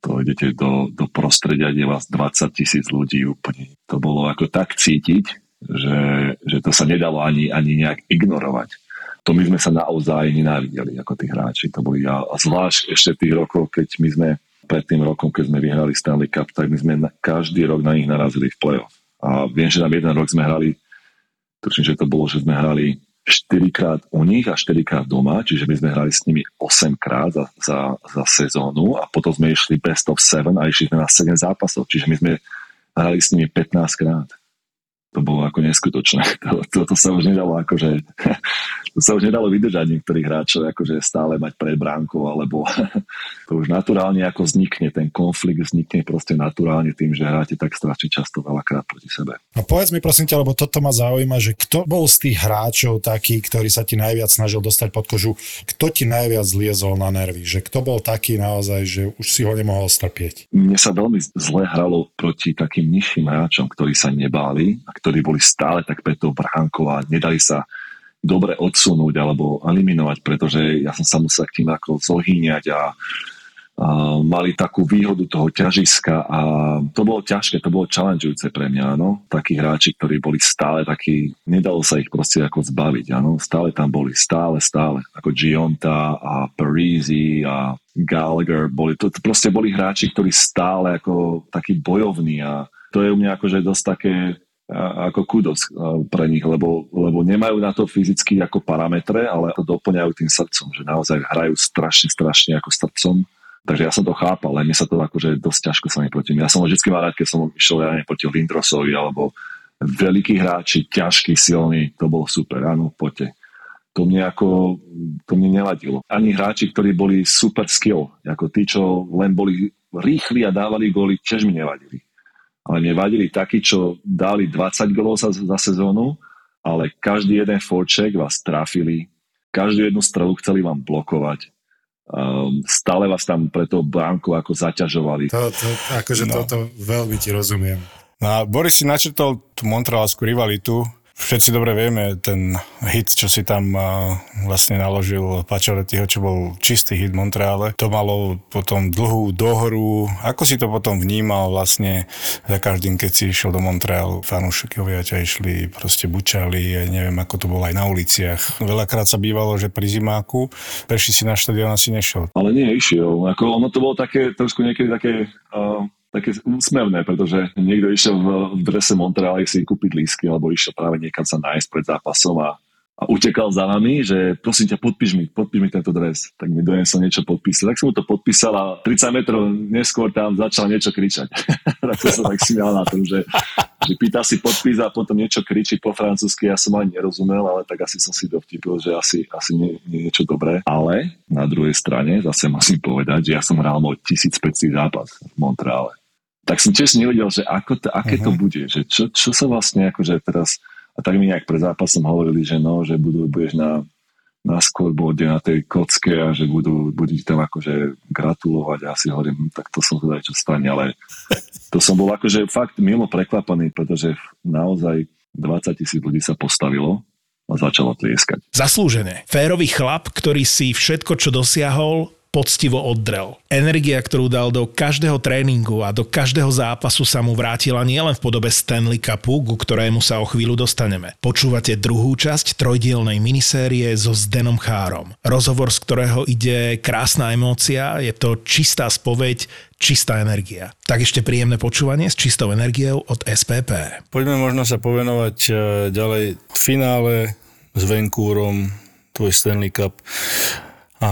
to idete do, do prostredia, kde vás 20 tisíc ľudí úplne. To bolo ako tak cítiť, že, že to sa nedalo ani, ani nejak ignorovať. To my sme sa naozaj nenávideli ako tí hráči. To boli, a, a zvlášť ešte tých rokov, keď my sme pred tým rokom, keď sme vyhrali Stanley Cup, tak my sme na, každý rok na nich narazili v play-off. A viem, že nám jeden rok sme hrali, tuším, že to bolo, že sme hrali 4 krát u nich a 4 krát doma, čiže my sme hrali s nimi 8 krát za, za, za sezónu a potom sme išli best of 7 a išli sme na 7 zápasov, čiže my sme hrali s nimi 15 krát to bolo ako neskutočné. [laughs] To, to, to sa už nedalo akože, [laughs] to sa už nedalo vydržať niektorých hráčov, akože stále mať pred bránkou, alebo [laughs] to už naturálne ako vznikne, ten konflikt vznikne proste naturálne tým, že hráte tak strašne často veľakrát proti sebe. A povedz mi prosím ťa, lebo toto ma zaujíma, že kto bol z tých hráčov taký, ktorý sa ti najviac snažil dostať pod kožu, kto ti najviac zliezol na nervy, že kto bol taký naozaj, že už si ho nemohol strpieť? Mne sa veľmi zle hralo proti takým nižším hráčom, ktorí sa nebáli a ktorí boli stále tak pred tou bránkou a nedali sa dobre odsunúť alebo eliminovať, pretože ja som sa musel k tým ako zohýňať a, a mali takú výhodu toho ťažiska a to bolo ťažké, to bolo challengeujúce pre mňa, áno. Takí hráči, ktorí boli stále takí, nedalo sa ich proste ako zbaviť, áno. Stále tam boli, stále, stále, ako Gionta a Parisi a Gallagher, boli, to, to proste boli hráči, ktorí stále ako takí bojovní a to je u mňa akože dosť také ako kudos pre nich, lebo, lebo nemajú na to fyzicky ako parametre, ale to doplňajú tým srdcom, že naozaj hrajú strašne, strašne ako srdcom. Takže ja som to chápal, ale mne sa to akože dosť ťažko sa mi proti. Ja som vždy mal rád, keď som išiel ja proti Lindrosovi alebo veľkí hráči, ťažkí, silní, to bolo super, áno, poďte. To mne ako, to mne nevadilo. Ani hráči, ktorí boli super skill, ako tí, čo len boli rýchli a dávali góly, tiež mi nevadili ale mne vadili takí, čo dali 20 golov za, za sezónu, ale každý jeden forček vás trafili, každú jednu strelu chceli vám blokovať. Um, stále vás tam pre to bránku ako zaťažovali. To, to, akože no. toto veľmi ti rozumiem. No a Boris si načrtol tú montrealskú rivalitu, Všetci dobre vieme, ten hit, čo si tam vlastne naložil Pačoretyho, čo bol čistý hit Montreale, to malo potom dlhú dohru. Ako si to potom vnímal vlastne za každým, keď si išiel do Montrealu? Fanúšikovia ťa išli, proste bučali, ja neviem, ako to bolo aj na uliciach. Veľakrát sa bývalo, že pri zimáku, peši si na štadión asi nešiel. Ale nie, išiel. Ako, ono to bolo také, trošku niekedy také uh také úsmevné, pretože niekto išiel v, drese Montreal si kúpiť lísky, alebo išiel práve niekam sa nájsť pred zápasom a, a utekal za nami, že prosím ťa, podpíš mi, podpíš mi tento dres. Tak mi dojem sa niečo podpísať. Tak som mu to podpísal a 30 metrov neskôr tam začal niečo kričať. [laughs] tak som sa tak smial na tom, že, že pýta si podpís a potom niečo kričí po francúzsky. Ja som ani nerozumel, ale tak asi som si dovtipil, že asi, asi nie, nie niečo dobré. Ale na druhej strane zase musím povedať, že ja som hral môj 1500 zápas v Montreale tak som tiež nevedel, že ako to, aké uh-huh. to mhm. bude, že čo, čo sa vlastne akože teraz, a tak mi nejak pred zápasom hovorili, že no, že budú, budeš na, na scoreboarde, na tej kocke a že budú, budú tam akože gratulovať a ja si hovorím, hm, tak to som teda čo stane, ale to som bol akože fakt mimo prekvapaný, pretože naozaj 20 tisíc ľudí sa postavilo a začalo tlieskať. Zaslúžené. Férový chlap, ktorý si všetko, čo dosiahol, poctivo oddrel. Energia, ktorú dal do každého tréningu a do každého zápasu sa mu vrátila nielen v podobe Stanley Cupu, ku ktorému sa o chvíľu dostaneme. Počúvate druhú časť trojdielnej minisérie so Zdenom Chárom. Rozhovor, z ktorého ide krásna emócia, je to čistá spoveď, čistá energia. Tak ešte príjemné počúvanie s čistou energiou od SPP. Poďme možno sa povenovať e, ďalej finále s Vancouverom, tvoj Stanley Cup. A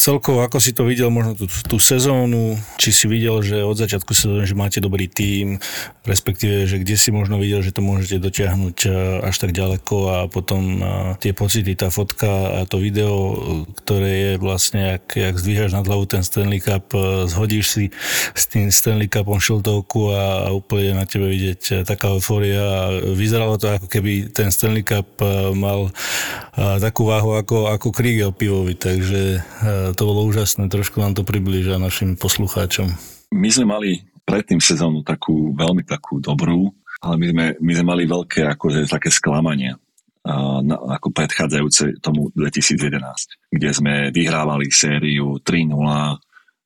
celkovo, ako si to videl možno tú, tú sezónu, či si videl, že od začiatku sezóny, že máte dobrý tím, respektíve, že kde si možno videl, že to môžete dotiahnuť e, až tak ďaleko a potom e, tie pocity, tá fotka a to video, ktoré je vlastne, jak, jak zdvíhaš nad hlavu ten Stanley Cup, e, zhodíš si s tým Stanley Cupom šiltovku a, a úplne na tebe vidieť taká eufória a vyzeralo to ako keby ten Stanley Cup mal takú váhu ako, ako Kriegel pivovi, takže Eh, to bolo úžasné, trošku nám to priblíža našim poslucháčom. My sme mali predtým sezónu takú veľmi takú dobrú, ale my sme, my sme mali veľké akože, také sklamanie uh, na, ako predchádzajúce tomu 2011, kde sme vyhrávali sériu 3-0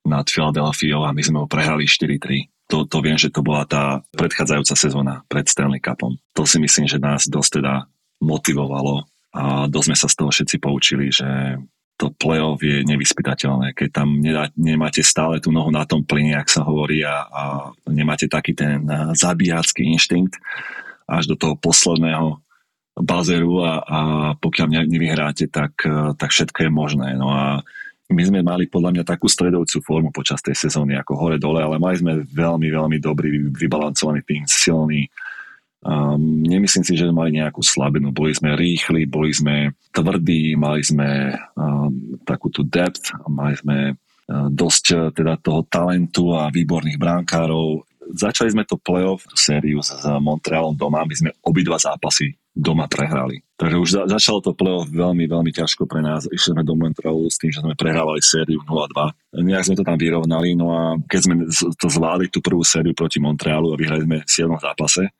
nad Philadelphia a my sme ho prehrali 4-3. To, to viem, že to bola tá predchádzajúca sezóna pred Stanley Cupom. To si myslím, že nás dosť teda motivovalo a dosť sme sa z toho všetci poučili, že to play-off je nevyspytateľné. Keď tam nedá, nemáte stále tú nohu na tom plyne, ak sa hovorí, a, a nemáte taký ten zabíjacký inštinkt až do toho posledného bazeru a, a pokiaľ nevyhráte, tak, tak všetko je možné. No a my sme mali podľa mňa takú stredovcú formu počas tej sezóny, ako hore-dole, ale mali sme veľmi, veľmi dobrý, vybalancovaný tým, silný, Um, nemyslím si, že mali nejakú slabinu. Boli sme rýchli, boli sme tvrdí, mali sme um, takú tú depth, mali sme uh, dosť uh, teda toho talentu a výborných bránkárov. Začali sme to playoff, sériu s Montrealom doma, my sme obidva zápasy doma prehrali. Takže už za, začalo to playoff veľmi, veľmi ťažko pre nás. Išli sme do Montrealu s tým, že sme prehrávali sériu 0-2. Nejak sme to tam vyrovnali, no a keď sme to zvládli tú prvú sériu proti Montrealu a vyhrali sme v 7. zápase,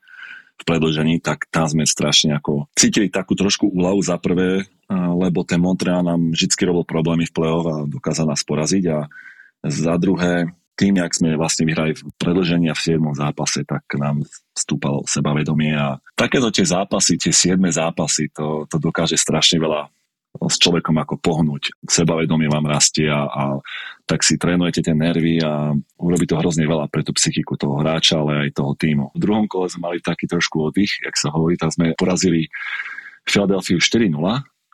predlžení, tak tam sme strašne ako cítili takú trošku úľavu za prvé, lebo ten Montreal nám vždy robil problémy v play-off a dokázal nás poraziť a za druhé tým, jak sme vlastne vyhrali v predlžení a v 7. zápase, tak nám vstúpalo sebavedomie a takéto tie zápasy, tie 7. zápasy, to, to dokáže strašne veľa s človekom ako pohnúť. Sebavedomie vám rastie a, a tak si trénujete tie nervy a urobí to hrozne veľa pre tú psychiku toho hráča, ale aj toho týmu. V druhom kole sme mali taký trošku oddych, jak sa hovorí, tak sme porazili Philadelphia 4-0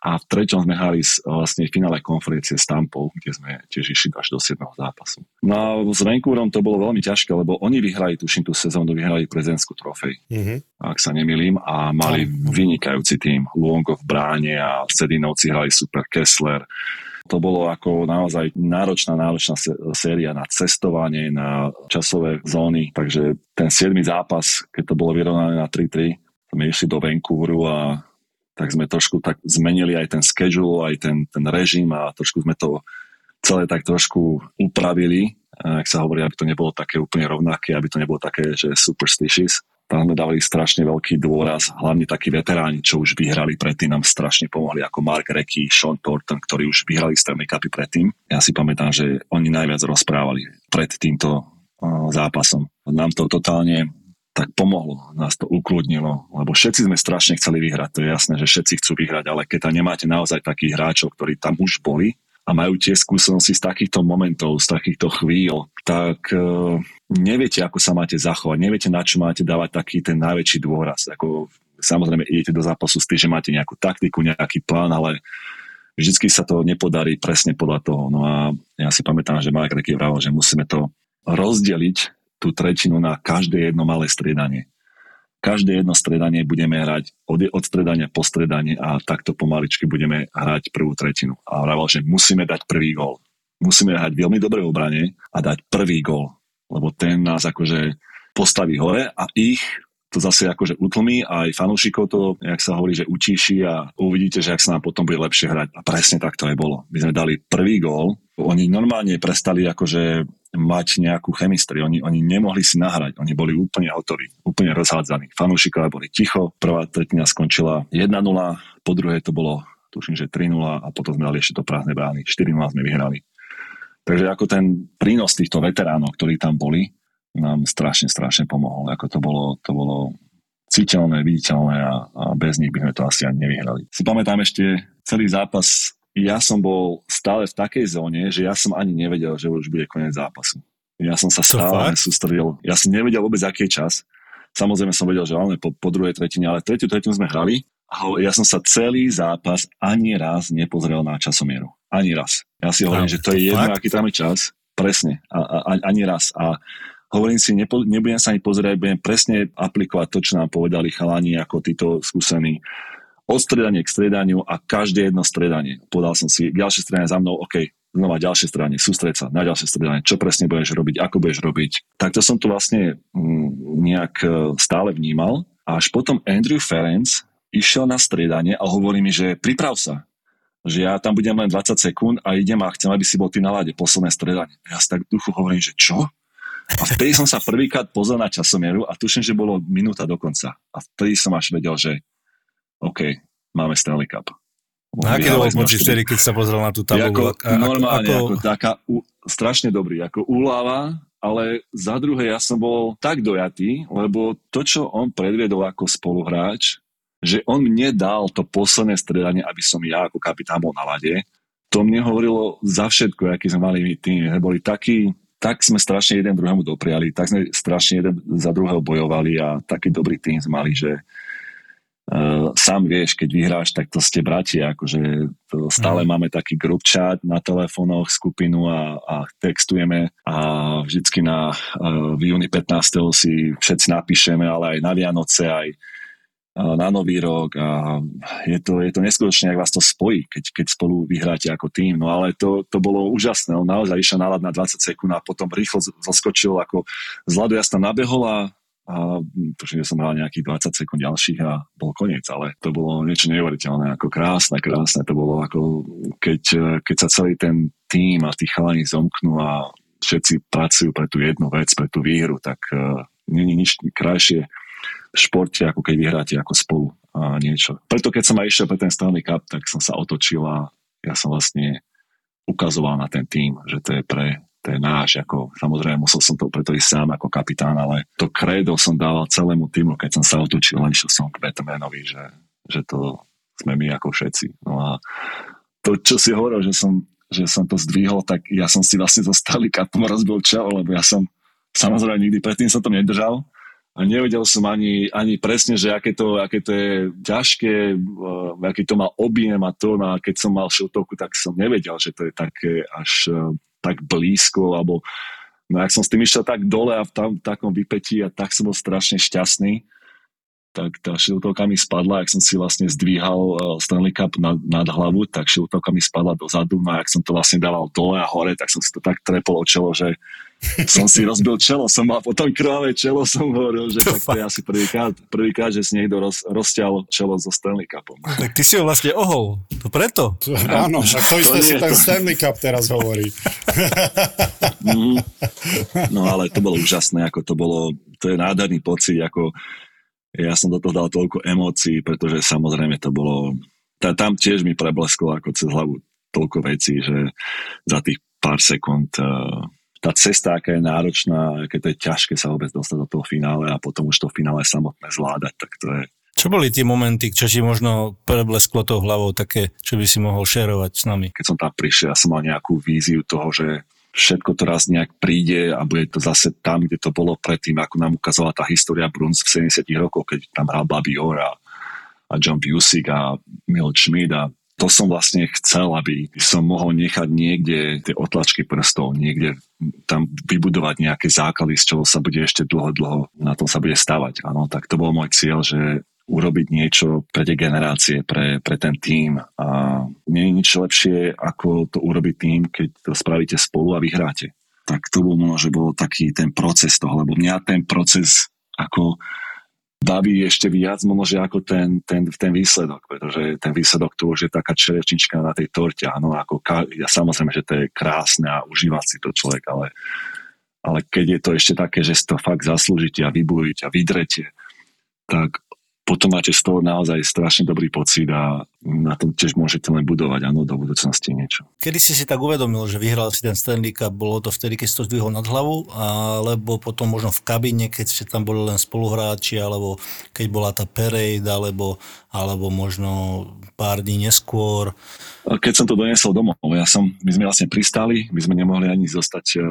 a v treťom sme hrali vlastne v finále konferencie s Tampou, kde sme tiež išli až do 7. zápasu. No a s Vancouverom to bolo veľmi ťažké, lebo oni vyhrali, tuším, tú sezónu, vyhrali prezidentskú trofej, mm-hmm. ak sa nemilím, a mali vynikajúci tým. Luongo v bráne a Sedinovci hrali super Kessler. To bolo ako naozaj náročná, náročná séria na cestovanie, na časové zóny, takže ten 7. zápas, keď to bolo vyrovnané na 3-3, sme išli do Vancouveru a tak sme trošku tak zmenili aj ten schedule, aj ten, ten režim a trošku sme to celé tak trošku upravili, ak sa hovorí, aby to nebolo také úplne rovnaké, aby to nebolo také, že superstitious. Tam sme dali strašne veľký dôraz, hlavne takí veteráni, čo už vyhrali predtým, nám strašne pomohli, ako Mark Recky, Sean Thornton, ktorí už vyhrali Stanley Cupy predtým. Ja si pamätám, že oni najviac rozprávali pred týmto zápasom. Nám to totálne tak pomohlo, nás to ukludnilo, lebo všetci sme strašne chceli vyhrať, to je jasné, že všetci chcú vyhrať, ale keď tam nemáte naozaj takých hráčov, ktorí tam už boli a majú tie skúsenosti z takýchto momentov, z takýchto chvíľ, tak uh, neviete, ako sa máte zachovať, neviete, na čo máte dávať taký ten najväčší dôraz. Ako, samozrejme, idete do zápasu s tým, že máte nejakú taktiku, nejaký plán, ale vždycky sa to nepodarí presne podľa toho. No a ja si pamätám, že Marek Reky vravel, že musíme to rozdeliť tú tretinu na každé jedno malé striedanie. Každé jedno striedanie budeme hrať od, od striedania po striedanie a takto pomaličky budeme hrať prvú tretinu. A hovoril, že musíme dať prvý gól. Musíme hrať veľmi dobre v obrane a dať prvý gól, lebo ten nás akože postaví hore a ich to zase akože utlmí a aj fanúšikov to, jak sa hovorí, že utíši a uvidíte, že ak sa nám potom bude lepšie hrať. A presne tak to aj bolo. My sme dali prvý gól, oni normálne prestali akože mať nejakú chemistri. Oni, oni nemohli si nahrať, oni boli úplne hotoví, úplne rozhádzaní. Fanúšikovia boli ticho, prvá tretina skončila 1-0, po druhé to bolo tuším, že 3-0 a potom sme dali ešte to prázdne brány. 4-0 sme vyhrali. Takže ako ten prínos týchto veteránov, ktorí tam boli, nám strašne, strašne pomohol. Ako to bolo, to bolo citeľné, viditeľné a, a bez nich by sme to asi ani nevyhrali. Si pamätám ešte celý zápas, ja som bol stále v takej zóne, že ja som ani nevedel, že už bude koniec zápasu. Ja som sa stále sústredil. Ja som nevedel vôbec, aký je čas. Samozrejme som vedel, že áno, po, po druhej tretine, ale tretiu tretinu sme hrali a ja som sa celý zápas ani raz nepozrel na časomieru. Ani raz. Ja si hovorím, no, že to je jedno, aký tam je čas. Presne. A, a, ani raz. A hovorím si, nepo, nebudem sa ani pozerať, budem presne aplikovať to, čo nám povedali chalani, ako títo skúsení. Od stredania k stredaniu a každé jedno stredanie. Podal som si ďalšie stredanie za mnou, OK, znova ďalšie stredanie, sústreť sa na ďalšie stredanie, čo presne budeš robiť, ako budeš robiť. Takto som to vlastne mm, nejak e, stále vnímal. Až potom Andrew Ferenc išiel na striedanie a hovorí mi, že priprav sa, že ja tam budem len 20 sekúnd a idem a chcem, aby si bol ty na lade, posledné stredanie. Ja si tak duchu hovorím, že čo? A vtedy som sa prvýkrát pozrel na časomieru a tuším, že bolo minúta do konca. A vtedy som až vedel, že OK, máme Stanley Cup. No, aký bol pocit vtedy, keď sa pozrel na tú tabulu? Ako, normálne, ako, ako taká u, strašne dobrý, ako úlava, ale za druhé ja som bol tak dojatý, lebo to, čo on predviedol ako spoluhráč, že on mne dal to posledné stredanie, aby som ja ako kapitán bol na lade. To mne hovorilo za všetko, aký sme mali my tým. Boli takí, tak sme strašne jeden druhému dopriali, tak sme strašne jeden za druhého bojovali a taký dobrý tým sme mali, že uh, sám vieš, keď vyhráš, tak to ste bratia, akože to stále mm. máme taký group chat na telefónoch, skupinu a, a textujeme a vždycky na uh, v júni 15. si všetci napíšeme, ale aj na Vianoce, aj na Nový rok a je to, je to neskutočne, ak vás to spojí, keď, keď spolu vyhráte ako tým. No ale to, to bolo úžasné. On naozaj išiel nálad na 20 sekúnd a potom rýchlo zaskočil ako z ľadu ja tam nabehol a, a tuším, že som hral nejakých 20 sekúnd ďalších a bol koniec, ale to bolo niečo neuveriteľné, ako krásne, krásne. To bolo ako keď, keď sa celý ten tým a tí chalani zomknú a všetci pracujú pre tú jednu vec, pre tú výhru, tak uh, není nič krajšie športe, ako keď vyhráte ako spolu a niečo. Preto keď som aj išiel pre ten Stanley Cup, tak som sa otočil a ja som vlastne ukazoval na ten tým, že to je pre to je náš, ako, samozrejme musel som to preto ísť sám ako kapitán, ale to kredo som dával celému týmu, keď som sa otočil a išiel som k Batmanovi, že, že to sme my ako všetci. No a to, čo si hovoril, že som, že som to zdvihol, tak ja som si vlastne zostali kapom rozbil čel, lebo ja som samozrejme nikdy predtým som to nedržal, a nevedel som ani, ani presne, že aké to, aké to je ťažké, uh, aký to má objem a to, no a keď som mal šiltovku, tak som nevedel, že to je také až uh, tak blízko, alebo no ak som s tým išiel tak dole a v tam, takom vypetí a tak som bol strašne šťastný, tak tá šiltovka mi spadla, ak som si vlastne zdvíhal uh, Stanley Cup nad, nad hlavu, tak šiltovka mi spadla dozadu, no a ak som to vlastne dával dole a hore, tak som si to tak trepol o čelo, že som si rozbil čelo, som mal potom krvavé čelo, som hovoril, že to tak to je asi prvýkrát, prvýkrát, že si niekto roz, rozťal čelo so Stanley Cupom. Tak ty si ho vlastne ohol, to preto. To, áno, však to isté si ten Stanley Cup teraz hovorí. mm, no ale to bolo úžasné, ako to bolo, to je nádherný pocit, ako ja som do toho dal toľko emócií, pretože samozrejme to bolo, tam tiež mi preblesklo ako cez hlavu toľko vecí, že za tých pár sekúnd uh, tá cesta, aká je náročná, aké to je ťažké sa vôbec dostať do toho finále a potom už to finále samotné zvládať, tak to je... Čo boli tie momenty, čo ti možno preblesklo tou hlavou, také, čo by si mohol šerovať s nami? Keď som tam prišiel, ja som mal nejakú víziu toho, že všetko to raz nejak príde a bude to zase tam, kde to bolo predtým, ako nám ukázala tá história Bruns v 70 rokoch, keď tam hral Bobby Orr a, a John Busik a Milt Schmidt a to som vlastne chcel, aby som mohol nechať niekde tie otlačky prstov, niekde tam vybudovať nejaké základy, z čoho sa bude ešte dlho, dlho na tom sa bude stavať. Áno, tak to bol môj cieľ, že urobiť niečo pre tie generácie, pre, pre ten tým. A nie je nič lepšie, ako to urobiť tým, keď to spravíte spolu a vyhráte. Tak to bol možno, že bol taký ten proces toho, lebo mňa ten proces ako baví ešte viac možno, ako ten, ten, ten výsledok, pretože ten výsledok tu už je taká čerečnička na tej torte, áno, ako ja samozrejme, že to je krásne a užíva si to človek, ale, ale keď je to ešte také, že si to fakt zaslúžite a vybujete a vydrete, tak potom máte z toho naozaj strašne dobrý pocit a na tom tiež môžete len budovať áno, do budúcnosti niečo. Kedy si si tak uvedomil, že vyhral si ten Stanley Cup, bolo to vtedy, keď si to zdvihol nad hlavu, alebo potom možno v kabíne, keď ste tam boli len spoluhráči, alebo keď bola tá parade, alebo, alebo možno pár dní neskôr? Keď som to doniesol domov, ja som, my sme vlastne pristali, my sme nemohli ani zostať eh,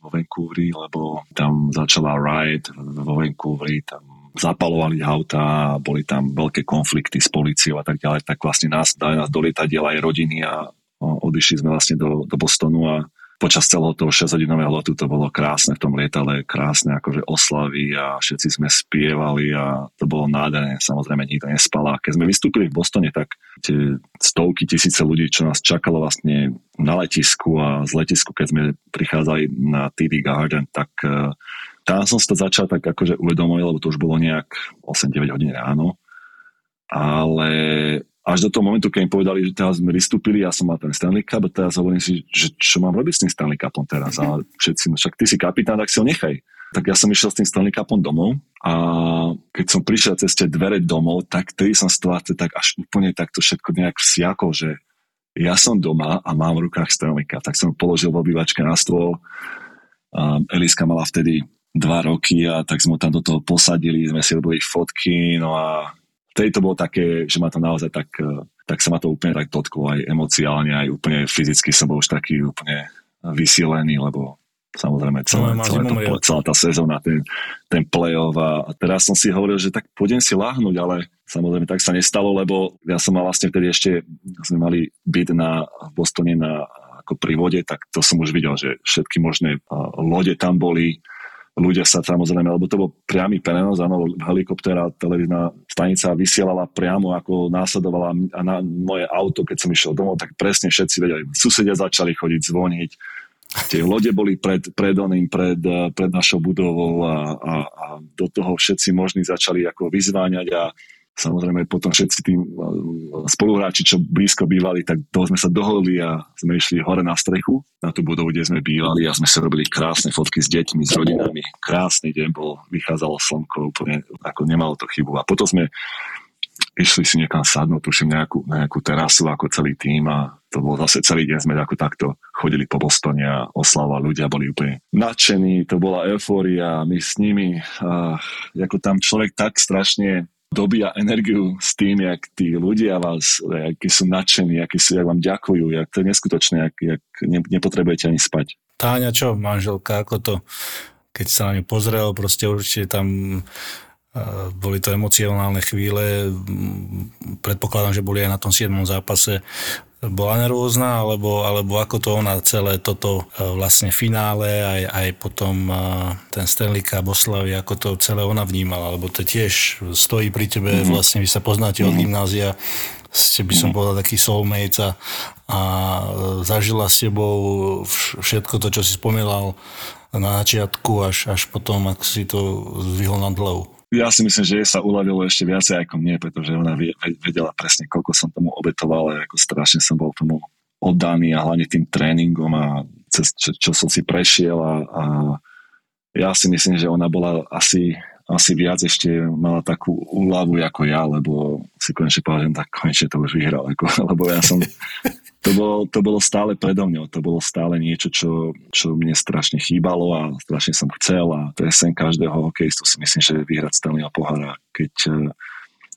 vo Vancouveri, lebo tam začala ride vo Vancouveri, tam zapalovali auta, boli tam veľké konflikty s policiou a tak ďalej, tak vlastne nás dali nás do lietadiela aj rodiny a odišli sme vlastne do, do Bostonu a počas celého toho 6-hodinového letu to bolo krásne v tom lietale, krásne akože oslavy a všetci sme spievali a to bolo nádherné, samozrejme nikto nespal a keď sme vystúpili v Bostone, tak tie stovky tisíce ľudí, čo nás čakalo vlastne na letisku a z letisku, keď sme prichádzali na TD Garden, tak uh, tam som si to začal tak akože uvedomovať, lebo to už bolo nejak 8-9 hodín ráno. Ale až do toho momentu, keď im povedali, že teraz sme vystúpili, ja som mal ten Stanley Cup a teraz hovorím si, že čo mám robiť s tým Stanley Cupom teraz a všetci, však ty si kapitán, tak si ho nechaj. Tak ja som išiel s tým Stanley Cupom domov a keď som prišiel cez tie dvere domov, tak tedy som stál tak až úplne takto všetko nejak vsiakol, že ja som doma a mám v rukách Stanley Cup. Tak som položil v obývačke na stôl. Um, Eliska mala vtedy dva roky a tak sme tam do toho posadili, sme si robili fotky, no a vtedy to bolo také, že ma to naozaj tak, eh, tak sa ma to úplne tak dotklo aj emociálne, aj úplne fyzicky som bol už taký úplne vysielený, lebo samozrejme celé, no, celé to, celá tá sezóna, ten, ten play-off a, a teraz som si hovoril, že tak pôjdem si láhnuť, ale samozrejme tak sa nestalo, lebo ja som mal vlastne vtedy ešte, sme mali byť na, v Bostone na, ako pri vode, tak to som už videl, že všetky možné lode tam boli, ľudia sa samozrejme, lebo to bol priamy prenos, áno, helikoptéra, televízna stanica vysielala priamo, ako následovala na moje auto, keď som išiel domov, tak presne všetci vedeli. Susedia začali chodiť, zvoniť, tie lode boli pred, pred oným, pred, pred našou budovou a, a, a do toho všetci možní začali ako vyzváňať a Samozrejme potom všetci tí uh, spoluhráči, čo blízko bývali, tak toho sme sa dohodli a sme išli hore na strechu, na tú budovu, kde sme bývali a sme sa robili krásne fotky s deťmi, s rodinami. Krásny deň bol, vychádzalo slnko, úplne ako nemalo to chybu. A potom sme išli si niekam sadnúť, tuším nejakú, nejakú terasu ako celý tým a to bol zase celý deň sme ako takto chodili po Bostone a oslava ľudia boli úplne nadšení, to bola eufória, my s nimi, a ako tam človek tak strašne dobíja energiu s tým, jak tí ľudia vás, akí sú nadšení, akí sú, jak vám ďakujú, jak to je neskutočné, jak, jak ne, nepotrebujete ani spať. Táňa, čo, manželka, ako to, keď sa na ňu pozrel, proste určite tam uh, boli to emocionálne chvíle, predpokladám, že boli aj na tom 7. zápase bola nervózna, alebo, alebo ako to ona celé toto e, vlastne finále, aj, aj potom e, ten Stanley Cup oslavy, ako to celé ona vnímala, lebo to tiež stojí pri tebe, mm-hmm. vlastne vy sa poznáte mm-hmm. od mhm. gymnázia, ste by som mm-hmm. povedal taký soulmate a, a e, zažila s tebou všetko to, čo si spomínal na začiatku, až, až potom, ak si to zvihol nad hlavou ja si myslím, že jej sa uľavilo ešte viacej ako mne, pretože ona vedela presne, koľko som tomu obetoval a ako strašne som bol tomu oddaný a hlavne tým tréningom a cez čo, čo som si prešiel a, a ja si myslím, že ona bola asi, asi viac ešte mala takú úľavu ako ja, lebo si konečne povedal, tak konečne to už vyhral, ako, [laughs] lebo ja som to bolo, to bolo stále predo mňou, to bolo stále niečo, čo, čo mne strašne chýbalo a strašne som chcel a to je sen každého hokejistu si myslím, že vyhrať Stanleyho pohára. Keď uh,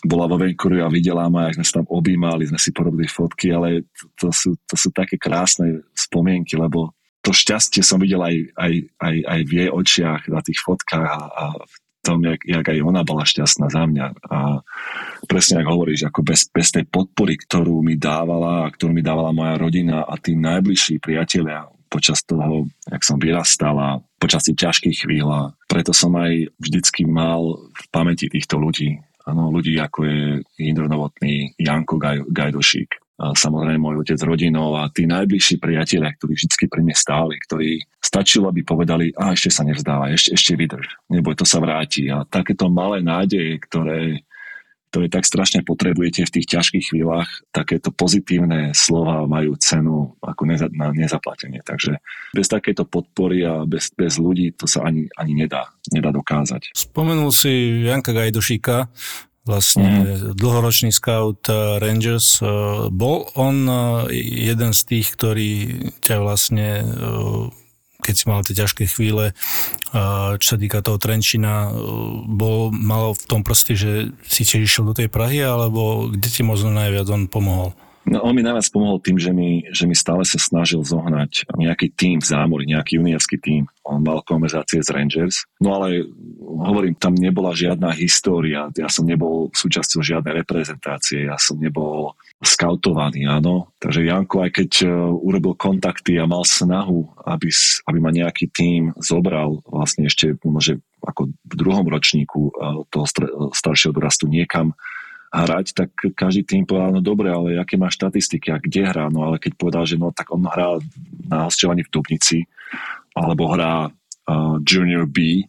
bola vo Vancouveri a videla ma, ak sme sa tam objímali, sme si porobili fotky, ale to, to, sú, to sú také krásne spomienky, lebo to šťastie som videl aj, aj, aj, aj v jej očiach na tých fotkách a, a tom, jak, jak aj ona bola šťastná za mňa. A presne ako hovoríš, ako bez, bez tej podpory, ktorú mi dávala, ktorú mi dávala moja rodina a tí najbližší priatelia počas toho, jak som vyrastal a počas tých ťažkých chvíľ. A preto som aj vždycky mal v pamäti týchto ľudí. Áno, ľudí ako je Indro Novotný, Janko Gaj, Gajdošík, a samozrejme môj otec rodinou a tí najbližší priatelia, ktorí vždy pri mne stáli, ktorí stačilo, aby povedali, a ešte sa nevzdáva, ešte, ešte vydrž, neboj, to sa vráti. A takéto malé nádeje, ktoré, ktoré tak strašne potrebujete v tých ťažkých chvíľach, takéto pozitívne slova majú cenu ako neza, na nezaplatenie. Takže bez takéto podpory a bez, bez ľudí to sa ani, ani nedá, nedá dokázať. Spomenul si Janka Gajdošíka, vlastne mm. dlhoročný scout eh, Rangers. Eh, bol on jeden z tých, ktorý ťa vlastne keď si mal tie ťažké chvíle, čo sa týka toho Trenčina, bol, mal v tom proste, že si tiež išiel do tej Prahy, alebo kde ti možno najviac on pomohol? No, on mi najviac pomohol tým, že mi, že mi stále sa snažil zohnať nejaký tým v zámori, nejaký juniorský tým. On mal konverzácie s Rangers. No ale hovorím, tam nebola žiadna história. Ja som nebol súčasťou žiadnej reprezentácie. Ja som nebol skautovaný, áno. Takže Janko, aj keď e, urobil kontakty a mal snahu, aby, aby ma nejaký tým zobral vlastne ešte môže ako v druhom ročníku e, toho staršieho dorastu niekam hrať, tak každý tým povedal, no dobre, ale aké má štatistiky a kde hrá, no ale keď povedal, že no tak on hrá na hostovaní v Dubnici alebo hrá uh, Junior B,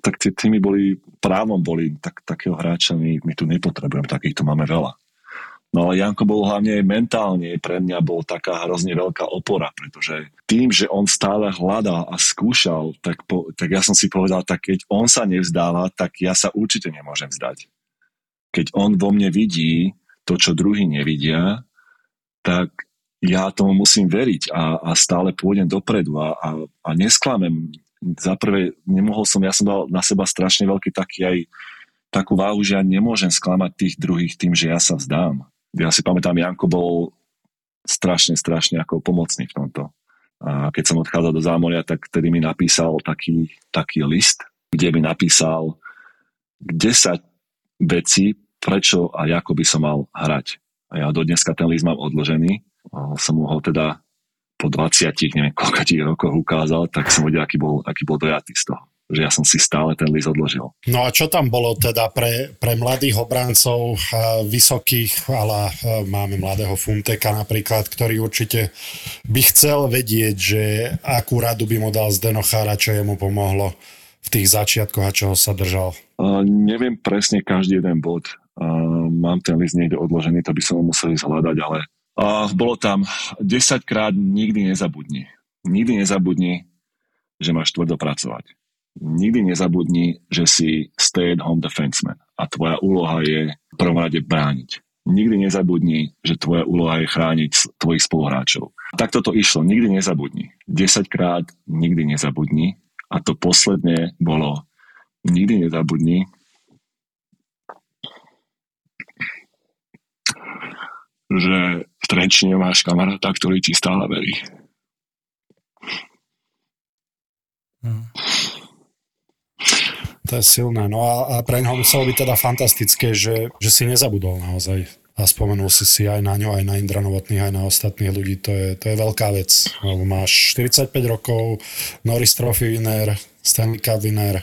tak tie týmy boli, právom boli, tak takého hráča my, my tu nepotrebujeme, takýchto máme veľa. No ale Janko bol hlavne mentálne, pre mňa bol taká hrozne veľká opora, pretože tým, že on stále hľadal a skúšal, tak, po, tak ja som si povedal, tak keď on sa nevzdáva, tak ja sa určite nemôžem vzdať keď on vo mne vidí to, čo druhý nevidia, tak ja tomu musím veriť a, a stále pôjdem dopredu a, a, a nesklamem. Za prvé, nemohol som, ja som dal na seba strašne veľký taký aj takú váhu, že ja nemôžem sklamať tých druhých tým, že ja sa vzdám. Ja si pamätám, Janko bol strašne, strašne ako pomocný v tomto. A keď som odchádzal do Zámoria, tak tedy mi napísal taký, taký list, kde mi napísal 10 veci, prečo a ako by som mal hrať. A ja do dneska ten list mám odložený. Som mu ho teda po 20, neviem koľko rokov ukázal, tak som vedel, aký bol, aký bol dojatý z toho že ja som si stále ten list odložil. No a čo tam bolo teda pre, pre mladých obráncov vysokých, ale máme mladého Funteka napríklad, ktorý určite by chcel vedieť, že akú radu by mu dal Zdenochára, čo jemu pomohlo v tých začiatkoch a čoho sa držal? Uh, neviem presne každý jeden bod mám ten list niekde odložený, to by som ho musel zhľadať, ale uh, bolo tam 10 krát nikdy nezabudni. Nikdy nezabudni, že máš tvrdo pracovať. Nikdy nezabudni, že si stay at home defenseman a tvoja úloha je v prvom rade brániť. Nikdy nezabudni, že tvoja úloha je chrániť tvojich spoluhráčov. Tak toto išlo, nikdy nezabudni. 10 krát nikdy nezabudni a to posledné bolo nikdy nezabudni, že v Trenčine máš kamaráta, ktorý ti stále verí. Hmm. To je silné. No a, a pre ňoho muselo byť teda fantastické, že, že si nezabudol naozaj. A spomenul si si aj na ňo, aj na Indra Novotných, aj na ostatných ľudí. To je, to je veľká vec. Lebo máš 45 rokov, Norris Trophy winner, Stanley Cup winner,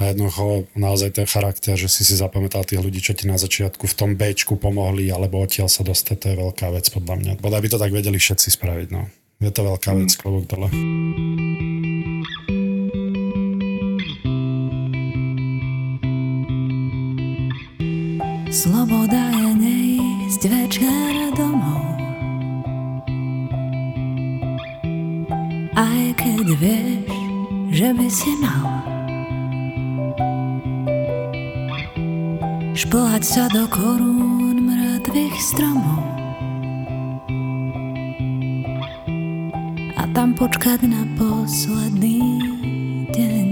a jednoducho naozaj ten charakter, že si si zapamätal tých ľudí, čo ti na začiatku v tom Bčku pomohli, alebo odtiaľ sa dostať, to je veľká vec podľa mňa. Bodaj by to tak vedeli všetci spraviť, no. Je to veľká vec, klobúk dole. Sloboda je neísť večer domov Aj keď vieš, že by si mal šplhať sa do korún mŕtvych stromov a tam počkať na posledný deň.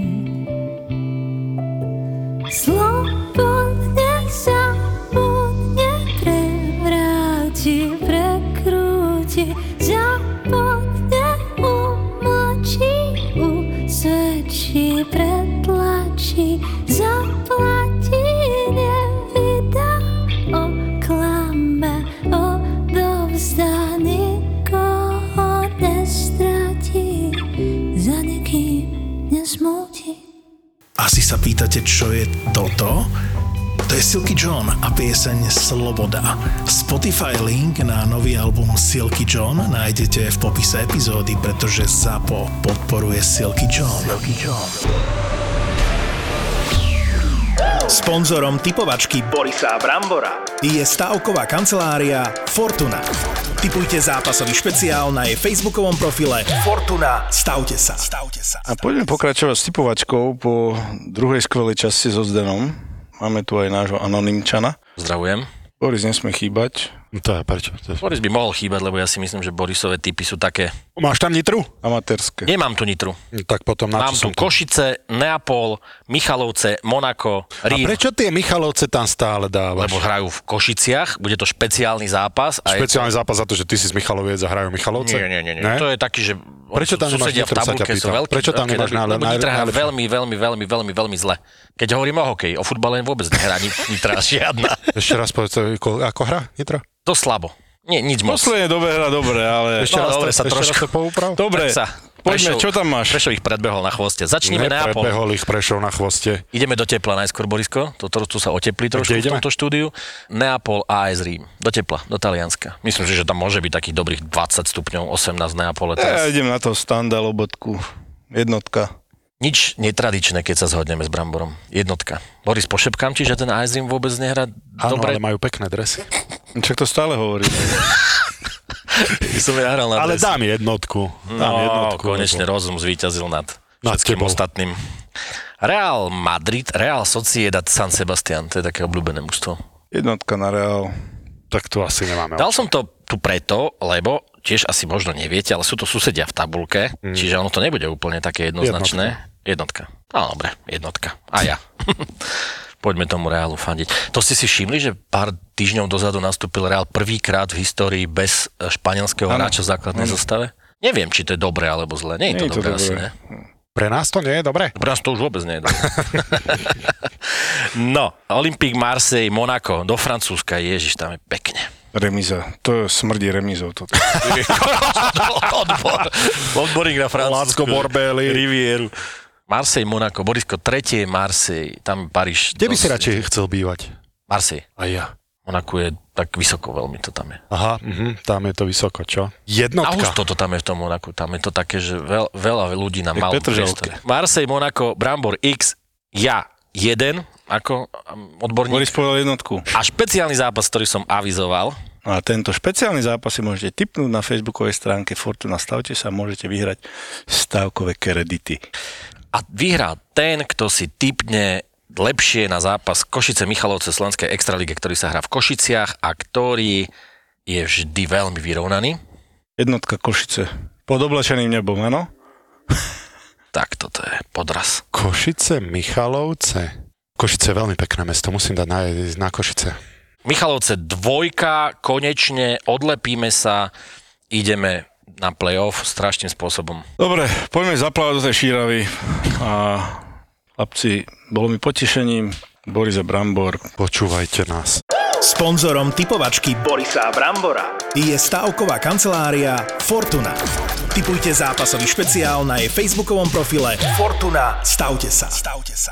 Asi sa pýtate, čo je toto? To je Silky John a pieseň Sloboda. Spotify link na nový album Silky John nájdete v popise epizódy, pretože ZAPO podporuje Silky John. Silky John. Sponzorom typovačky Borisa Brambora je stavková kancelária Fortuna. Typujte zápasový špeciál na jej facebookovom profile Fortuna. Stavte sa. Stavte sa. A poďme pokračovať s typovačkou po druhej skvelej časti so Zdenom. Máme tu aj nášho anonymčana. Zdravujem. Boris nesmie chýbať. No to je prečo? To je... Boris by mohol chýbať, lebo ja si myslím, že Borisové typy sú také... Máš tam nitru? Amatérske. Nemám tu Nitru. No, Tak potom na Mám tu? Košice, Neapol, Michalovce, Monako, A Rím. prečo tie Michalovce tam stále dávaš? Lebo hrajú v Košiciach, bude to špeciálny zápas. A je- Špeciálny zápas za to, že ty si z Michaloviec a hrajú Michalovce? Nie, nie, nie, nie. Ne? To je taký, že Prečo tam nemáš v Nitru, sa ťa tabulke sú pýtam. veľkí. Prečo tam veľké nemáš na- Lebo na- Nitra hrá veľmi, veľmi, veľmi, veľmi, veľmi, zle. Keď hovorím o hokeji, o futbale vôbec nehrá ni- Nitra [laughs] žiadna. Ešte raz povedz, ako, ako hra Nitro? To slabo. Nie, nič moc. Posledne dobe hra dobre, ale... Ešte No, raz dobre, to, sa ešte trošku- raz to pouprav? Dobre, sa. poďme, Prešov- čo tam máš? Prešov ich predbehol na chvoste. Začneme Neapol. Nepredbehol ich Prešov na chvoste. Ideme do tepla najskôr, Borisko. Toto tu sa oteplí trošku v tomto štúdiu. Neapol a AS Rím. Do tepla, do Talianska. Myslím si, že tam môže byť takých dobrých 20 stupňov, 18 v Neapole Ja teraz. idem na to standa lobotku. Jednotka. Nič netradičné, keď sa zhodneme s Bramborom. Jednotka. Boris, pošepkám ti, že ten AS Rím vôbec nehrá Áno, dobre. ale majú pekné dresy. Čak to stále hovorí. [laughs] Som ja hral na Ale dám jednotku. Dám No, jednotku. konečne lebo- rozum zvíťazil nad Nad všetkým tebou. ostatným. Real Madrid, Real Sociedad San Sebastian, to je také obľúbené mužstvo. Jednotka na Real. Tak tu asi nemáme. Dal som to tu preto, lebo tiež asi možno neviete, ale sú to susedia v tabulke, mm. čiže ono to nebude úplne také jednoznačné. Jednotka. No dobre, jednotka. A ja. [laughs] Poďme tomu Reálu fandiť. To ste si všimli, že pár týždňov dozadu nastúpil Reál prvýkrát v histórii bez e, španielského hráča v základnej zostave? Neviem, či to je dobré alebo zlé. Nie je to Nie je to dobré asi, dobré. ne? Pre nás to nie je dobre. Pre nás to už vôbec nie je dobré. no, Olympique Marseille, Monaco, do Francúzska, ježiš, tam je pekne. Remiza. To smrdí remizou toto. [laughs] Odbor. Odborník na Francúzsku. Lacko Borbeli. Rivieru. Marseille, Monaco, Borisko, tretie je Marseille, tam Paríž. Kde by si dosť- radšej chcel bývať? Marseille. A ja. Monaco je tak vysoko veľmi to tam je. Aha, mhm, tam je to vysoko, čo? A Jednotka. už toto tam je v tom Monaku, tam je to také, že veľ, veľa ľudí na Jak malom priestore. Marseille, Monaco, Brambor X, ja jeden, ako um, odborník. Boris povedal jednotku. A špeciálny zápas, ktorý som avizoval, A tento špeciálny zápas si môžete tipnúť na facebookovej stránke Fortuna. Stavte sa, môžete vyhrať stavkové kredity. A vyhrá ten, kto si typne lepšie na zápas Košice Michalovce Slovenskej extralíge, ktorý sa hrá v Košiciach a ktorý je vždy veľmi vyrovnaný. Jednotka Košice. Pod oblečeným nebom, áno? Tak toto je podraz. Košice, Michalovce. Košice je veľmi pekné mesto, musím dať na, na Košice. Michalovce dvojka, konečne odlepíme sa, ideme na playoff strašným spôsobom. Dobre, poďme zaplávať do tej šíravy. A chlapci, bolo mi potešením. Boris a Brambor. Počúvajte nás. Sponzorom typovačky Borisa Brambora je stavková kancelária Fortuna. Typujte zápasový špeciál na jej facebookovom profile Fortuna. Stavte sa. Stavte sa.